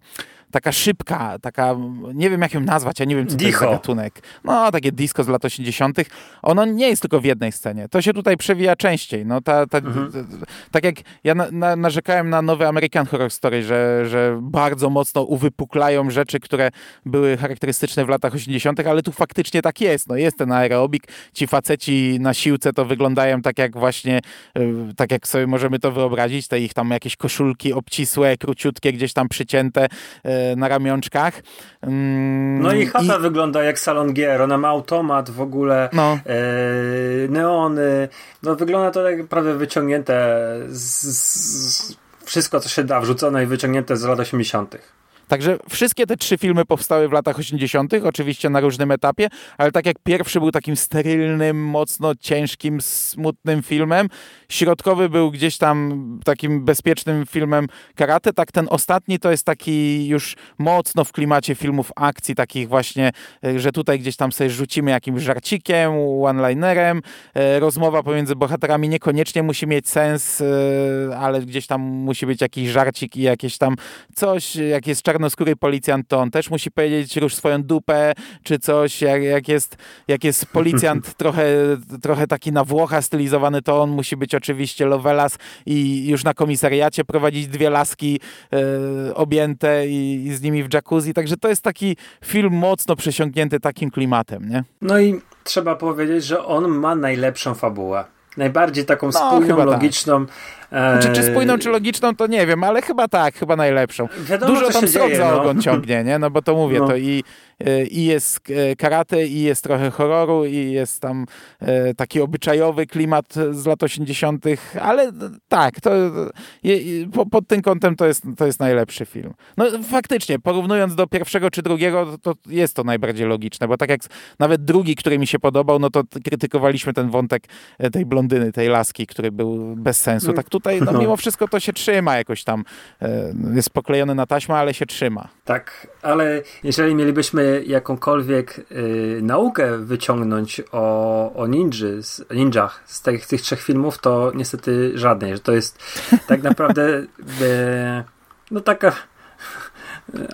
Speaker 2: taka szybka, taka, nie wiem jak ją nazwać, ja nie wiem co to jest gatunek. No, takie disco z lat 80. Ono nie jest tylko w jednej scenie. To się tutaj przewija częściej. No, ta, ta, mhm. tak jak ja na, na, narzekałem na nowy American Horror Story, że, że bardzo mocno uwypuklają rzeczy, które były charakterystyczne w latach 80., ale tu faktycznie tak jest. No, jest ten aerobik, ci faceci na siłce to wyglądają tak jak właśnie, e, tak jak sobie możemy to wyobrazić, te ich tam jakieś koszulki obcisłe, króciutkie, gdzieś tam przycięte, e, na ramionczkach.
Speaker 3: Mm, no i chata I... wygląda jak salon gier. Ona ma automat w ogóle, no. e, neony. No wygląda to tak naprawdę wyciągnięte z, z, wszystko, co się da, wrzucone i wyciągnięte z lat 80.
Speaker 2: Także wszystkie te trzy filmy powstały w latach 80., oczywiście na różnym etapie, ale tak jak pierwszy był takim sterylnym, mocno ciężkim, smutnym filmem, środkowy był gdzieś tam takim bezpiecznym filmem karate, tak ten ostatni to jest taki już mocno w klimacie filmów akcji, takich właśnie, e, że tutaj gdzieś tam sobie rzucimy jakimś żarcikiem, one-linerem, e, rozmowa pomiędzy bohaterami niekoniecznie musi mieć sens, e, ale gdzieś tam musi być jakiś żarcik i jakieś tam coś, jak jest czarnoskóry policjant, to on też musi powiedzieć rusz swoją dupę, czy coś, jak, jak, jest, jak jest policjant trochę, trochę taki na Włocha stylizowany, to on musi być oczywiście Lovelas i już na komisariacie prowadzić dwie laski e, objęte i, i, z nimi w jacuzzi, także to jest taki film mocno przesiąknięty takim klimatem, nie?
Speaker 3: No i trzeba powiedzieć, że on ma najlepszą fabułę. Najbardziej taką no, spójną, tak. logiczną. Tak
Speaker 2: znaczy, czy spójną, czy logiczną, to nie wiem, ale chyba tak, chyba najlepszą. Wiadomo, Dużo tam srok za no. ogon ciągnie, nie? No bo to mówię, no. to i, i jest e, karate, i jest trochę horroru, i jest tam e, taki obyczajowy klimat z lat 80., ale tak, to pod tym kątem to jest, to jest najlepszy film. No faktycznie, porównując do pierwszego czy drugiego, to jest to najbardziej logiczne, bo tak jak nawet drugi, który mi się podobał, no to krytykowaliśmy ten wątek e, tej blondyny, tej laski, który był bez sensu. Tak tutaj tutaj no, no. mimo wszystko to się trzyma jakoś tam. E, jest poklejony na taśmę, ale się trzyma.
Speaker 3: Tak, ale jeżeli mielibyśmy jakąkolwiek y, naukę wyciągnąć o, o ninży, ninjach z tych, tych trzech filmów, to niestety żadnej, że to jest tak naprawdę y, no taka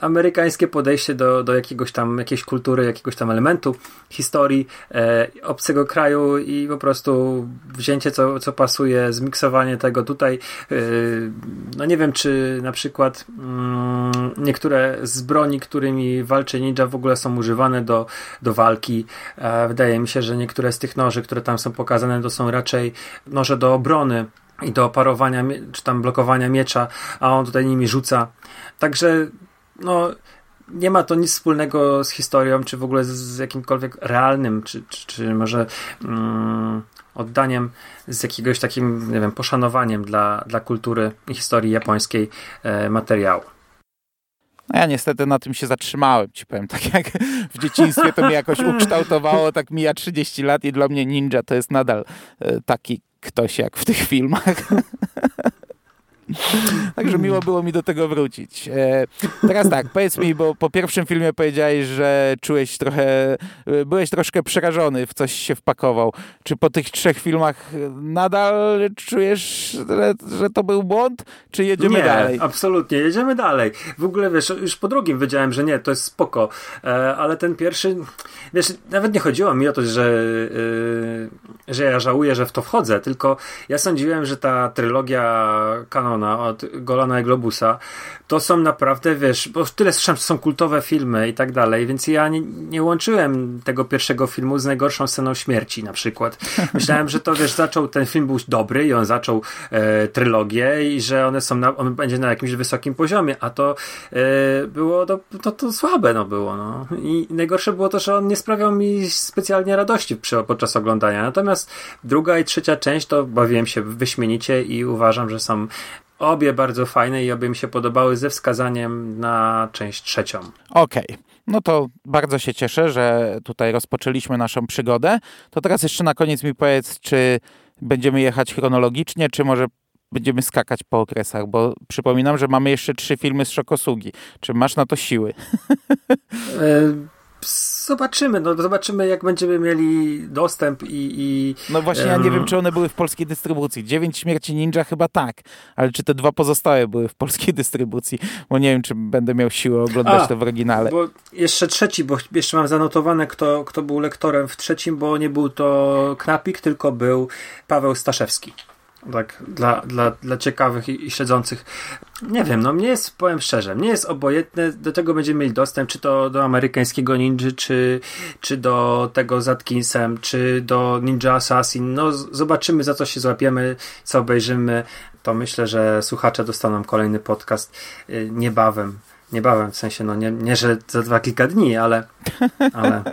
Speaker 3: amerykańskie podejście do, do jakiegoś tam, jakiejś kultury, jakiegoś tam elementu historii e, obcego kraju i po prostu wzięcie co, co pasuje, zmiksowanie tego tutaj. E, no nie wiem, czy na przykład mm, niektóre z broni, którymi walczy ninja w ogóle są używane do, do walki. E, wydaje mi się, że niektóre z tych noży, które tam są pokazane, to są raczej noże do obrony i do parowania, czy tam blokowania miecza, a on tutaj nimi rzuca. Także, no, nie ma to nic wspólnego z historią, czy w ogóle z, jakimkolwiek realnym, czy, czy, czy może mm, oddaniem z jakiegoś takim, nie wiem, poszanowaniem dla, dla kultury i historii japońskiej e, materiału.
Speaker 2: No ja niestety na tym się zatrzymałem, ci powiem. Tak jak w dzieciństwie to mnie jakoś ukształtowało, tak mija 30 lat i dla mnie ninja to jest nadal e, taki ktoś jak w tych filmach. Także miło było mi do tego wrócić. E, teraz tak, powiedz mi, bo po pierwszym filmie powiedziałeś, że czułeś trochę, e, byłeś troszkę przerażony, w coś się wpakował. Czy po tych trzech filmach nadal czujesz, że, że to był błąd, czy jedziemy
Speaker 3: nie,
Speaker 2: dalej?
Speaker 3: absolutnie, jedziemy dalej. W ogóle, wiesz, już po drugim wiedziałem, że nie, to jest spoko, e, ale ten pierwszy, wiesz, nawet nie chodziło mi o to, że, że ja żałuję, że w to wchodzę, tylko ja sądziłem, że ta trylogia kanon od Golana i Globusa, to są naprawdę, wiesz, bo tyle słyszałem, że są kultowe filmy i tak dalej, więc ja nie, nie łączyłem tego pierwszego filmu z najgorszą sceną śmierci na przykład. Myślałem, że to, wiesz, zaczął, ten film był dobry i on zaczął e, trylogię i że one są, na, on będzie na jakimś wysokim poziomie, a to e, było, to, to, to słabe no było, no. I najgorsze było to, że on nie sprawiał mi specjalnie radości przy, podczas oglądania. Natomiast druga i trzecia część to bawiłem się wyśmienicie i uważam, że są Obie bardzo fajne i obie mi się podobały ze wskazaniem na część trzecią.
Speaker 2: Okej. Okay. No to bardzo się cieszę, że tutaj rozpoczęliśmy naszą przygodę. To teraz jeszcze na koniec mi powiedz, czy będziemy jechać chronologicznie, czy może będziemy skakać po okresach, bo przypominam, że mamy jeszcze trzy filmy z Szokosugi. Czy masz na to siły?
Speaker 3: Zobaczymy, no zobaczymy jak będziemy mieli dostęp i... i
Speaker 2: no właśnie, um... ja nie wiem, czy one były w polskiej dystrybucji. Dziewięć Śmierci Ninja chyba tak, ale czy te dwa pozostałe były w polskiej dystrybucji, bo nie wiem, czy będę miał siłę oglądać A, to w oryginale.
Speaker 3: Bo jeszcze trzeci, bo jeszcze mam zanotowane, kto, kto był lektorem w trzecim, bo nie był to Knapik, tylko był Paweł Staszewski tak dla, dla, dla ciekawych i, i, śledzących. Nie wiem, no mnie jest, powiem szczerze, mnie jest obojętne, do tego będziemy mieli dostęp, czy to do amerykańskiego ninja, czy, czy do tego z Atkinsem, czy do Ninja Assassin. No zobaczymy, za co się złapiemy, co obejrzymy. To myślę, że słuchacze dostaną kolejny podcast y, niebawem niebawem, w sensie, no nie, nie że za dwa kilka dni, ale, ale...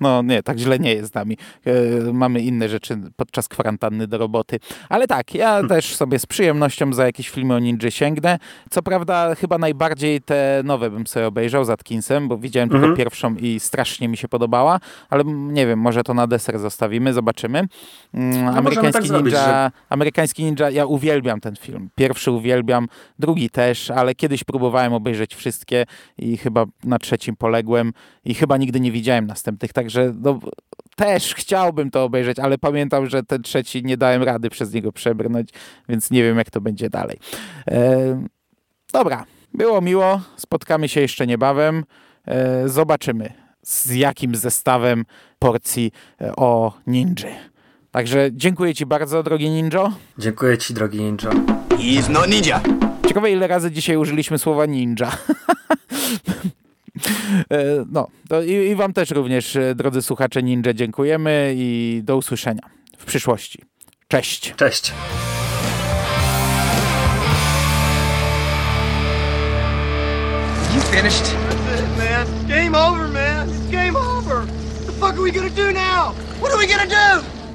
Speaker 2: No nie, tak źle nie jest z nami. E, mamy inne rzeczy podczas kwarantanny do roboty. Ale tak, ja hmm. też sobie z przyjemnością za jakieś filmy o ninja sięgnę. Co prawda chyba najbardziej te nowe bym sobie obejrzał z Atkinsem, bo widziałem tylko mhm. pierwszą i strasznie mi się podobała, ale nie wiem, może to na deser zostawimy, zobaczymy. Mm, no amerykański tak ninja, zrobić, że... amerykański ninja, ja uwielbiam ten film. Pierwszy uwielbiam, drugi też, ale kiedyś próbowałem obejrzeć wszystkie wszystkie i chyba na trzecim poległem i chyba nigdy nie widziałem następnych, także no, też chciałbym to obejrzeć, ale pamiętam, że ten trzeci nie dałem rady przez niego przebrnąć, więc nie wiem jak to będzie dalej. E, dobra, było miło, spotkamy się jeszcze niebawem, e, zobaczymy z jakim zestawem porcji e, o ninja. Także dziękuję Ci bardzo, drogi ninjo.
Speaker 3: Dziękuję Ci, drogi ninjo.
Speaker 4: He's no ninja.
Speaker 2: Ciekawe, ile razy dzisiaj użyliśmy słowa ninja. E, no, i, i Wam też również, e, drodzy słuchacze ninja, dziękujemy i do usłyszenia w przyszłości. Cześć.
Speaker 3: Cześć.
Speaker 4: You finished? That's it, man. Game over, man. It's game over. What the fuck are we gonna do now? What are we gonna do?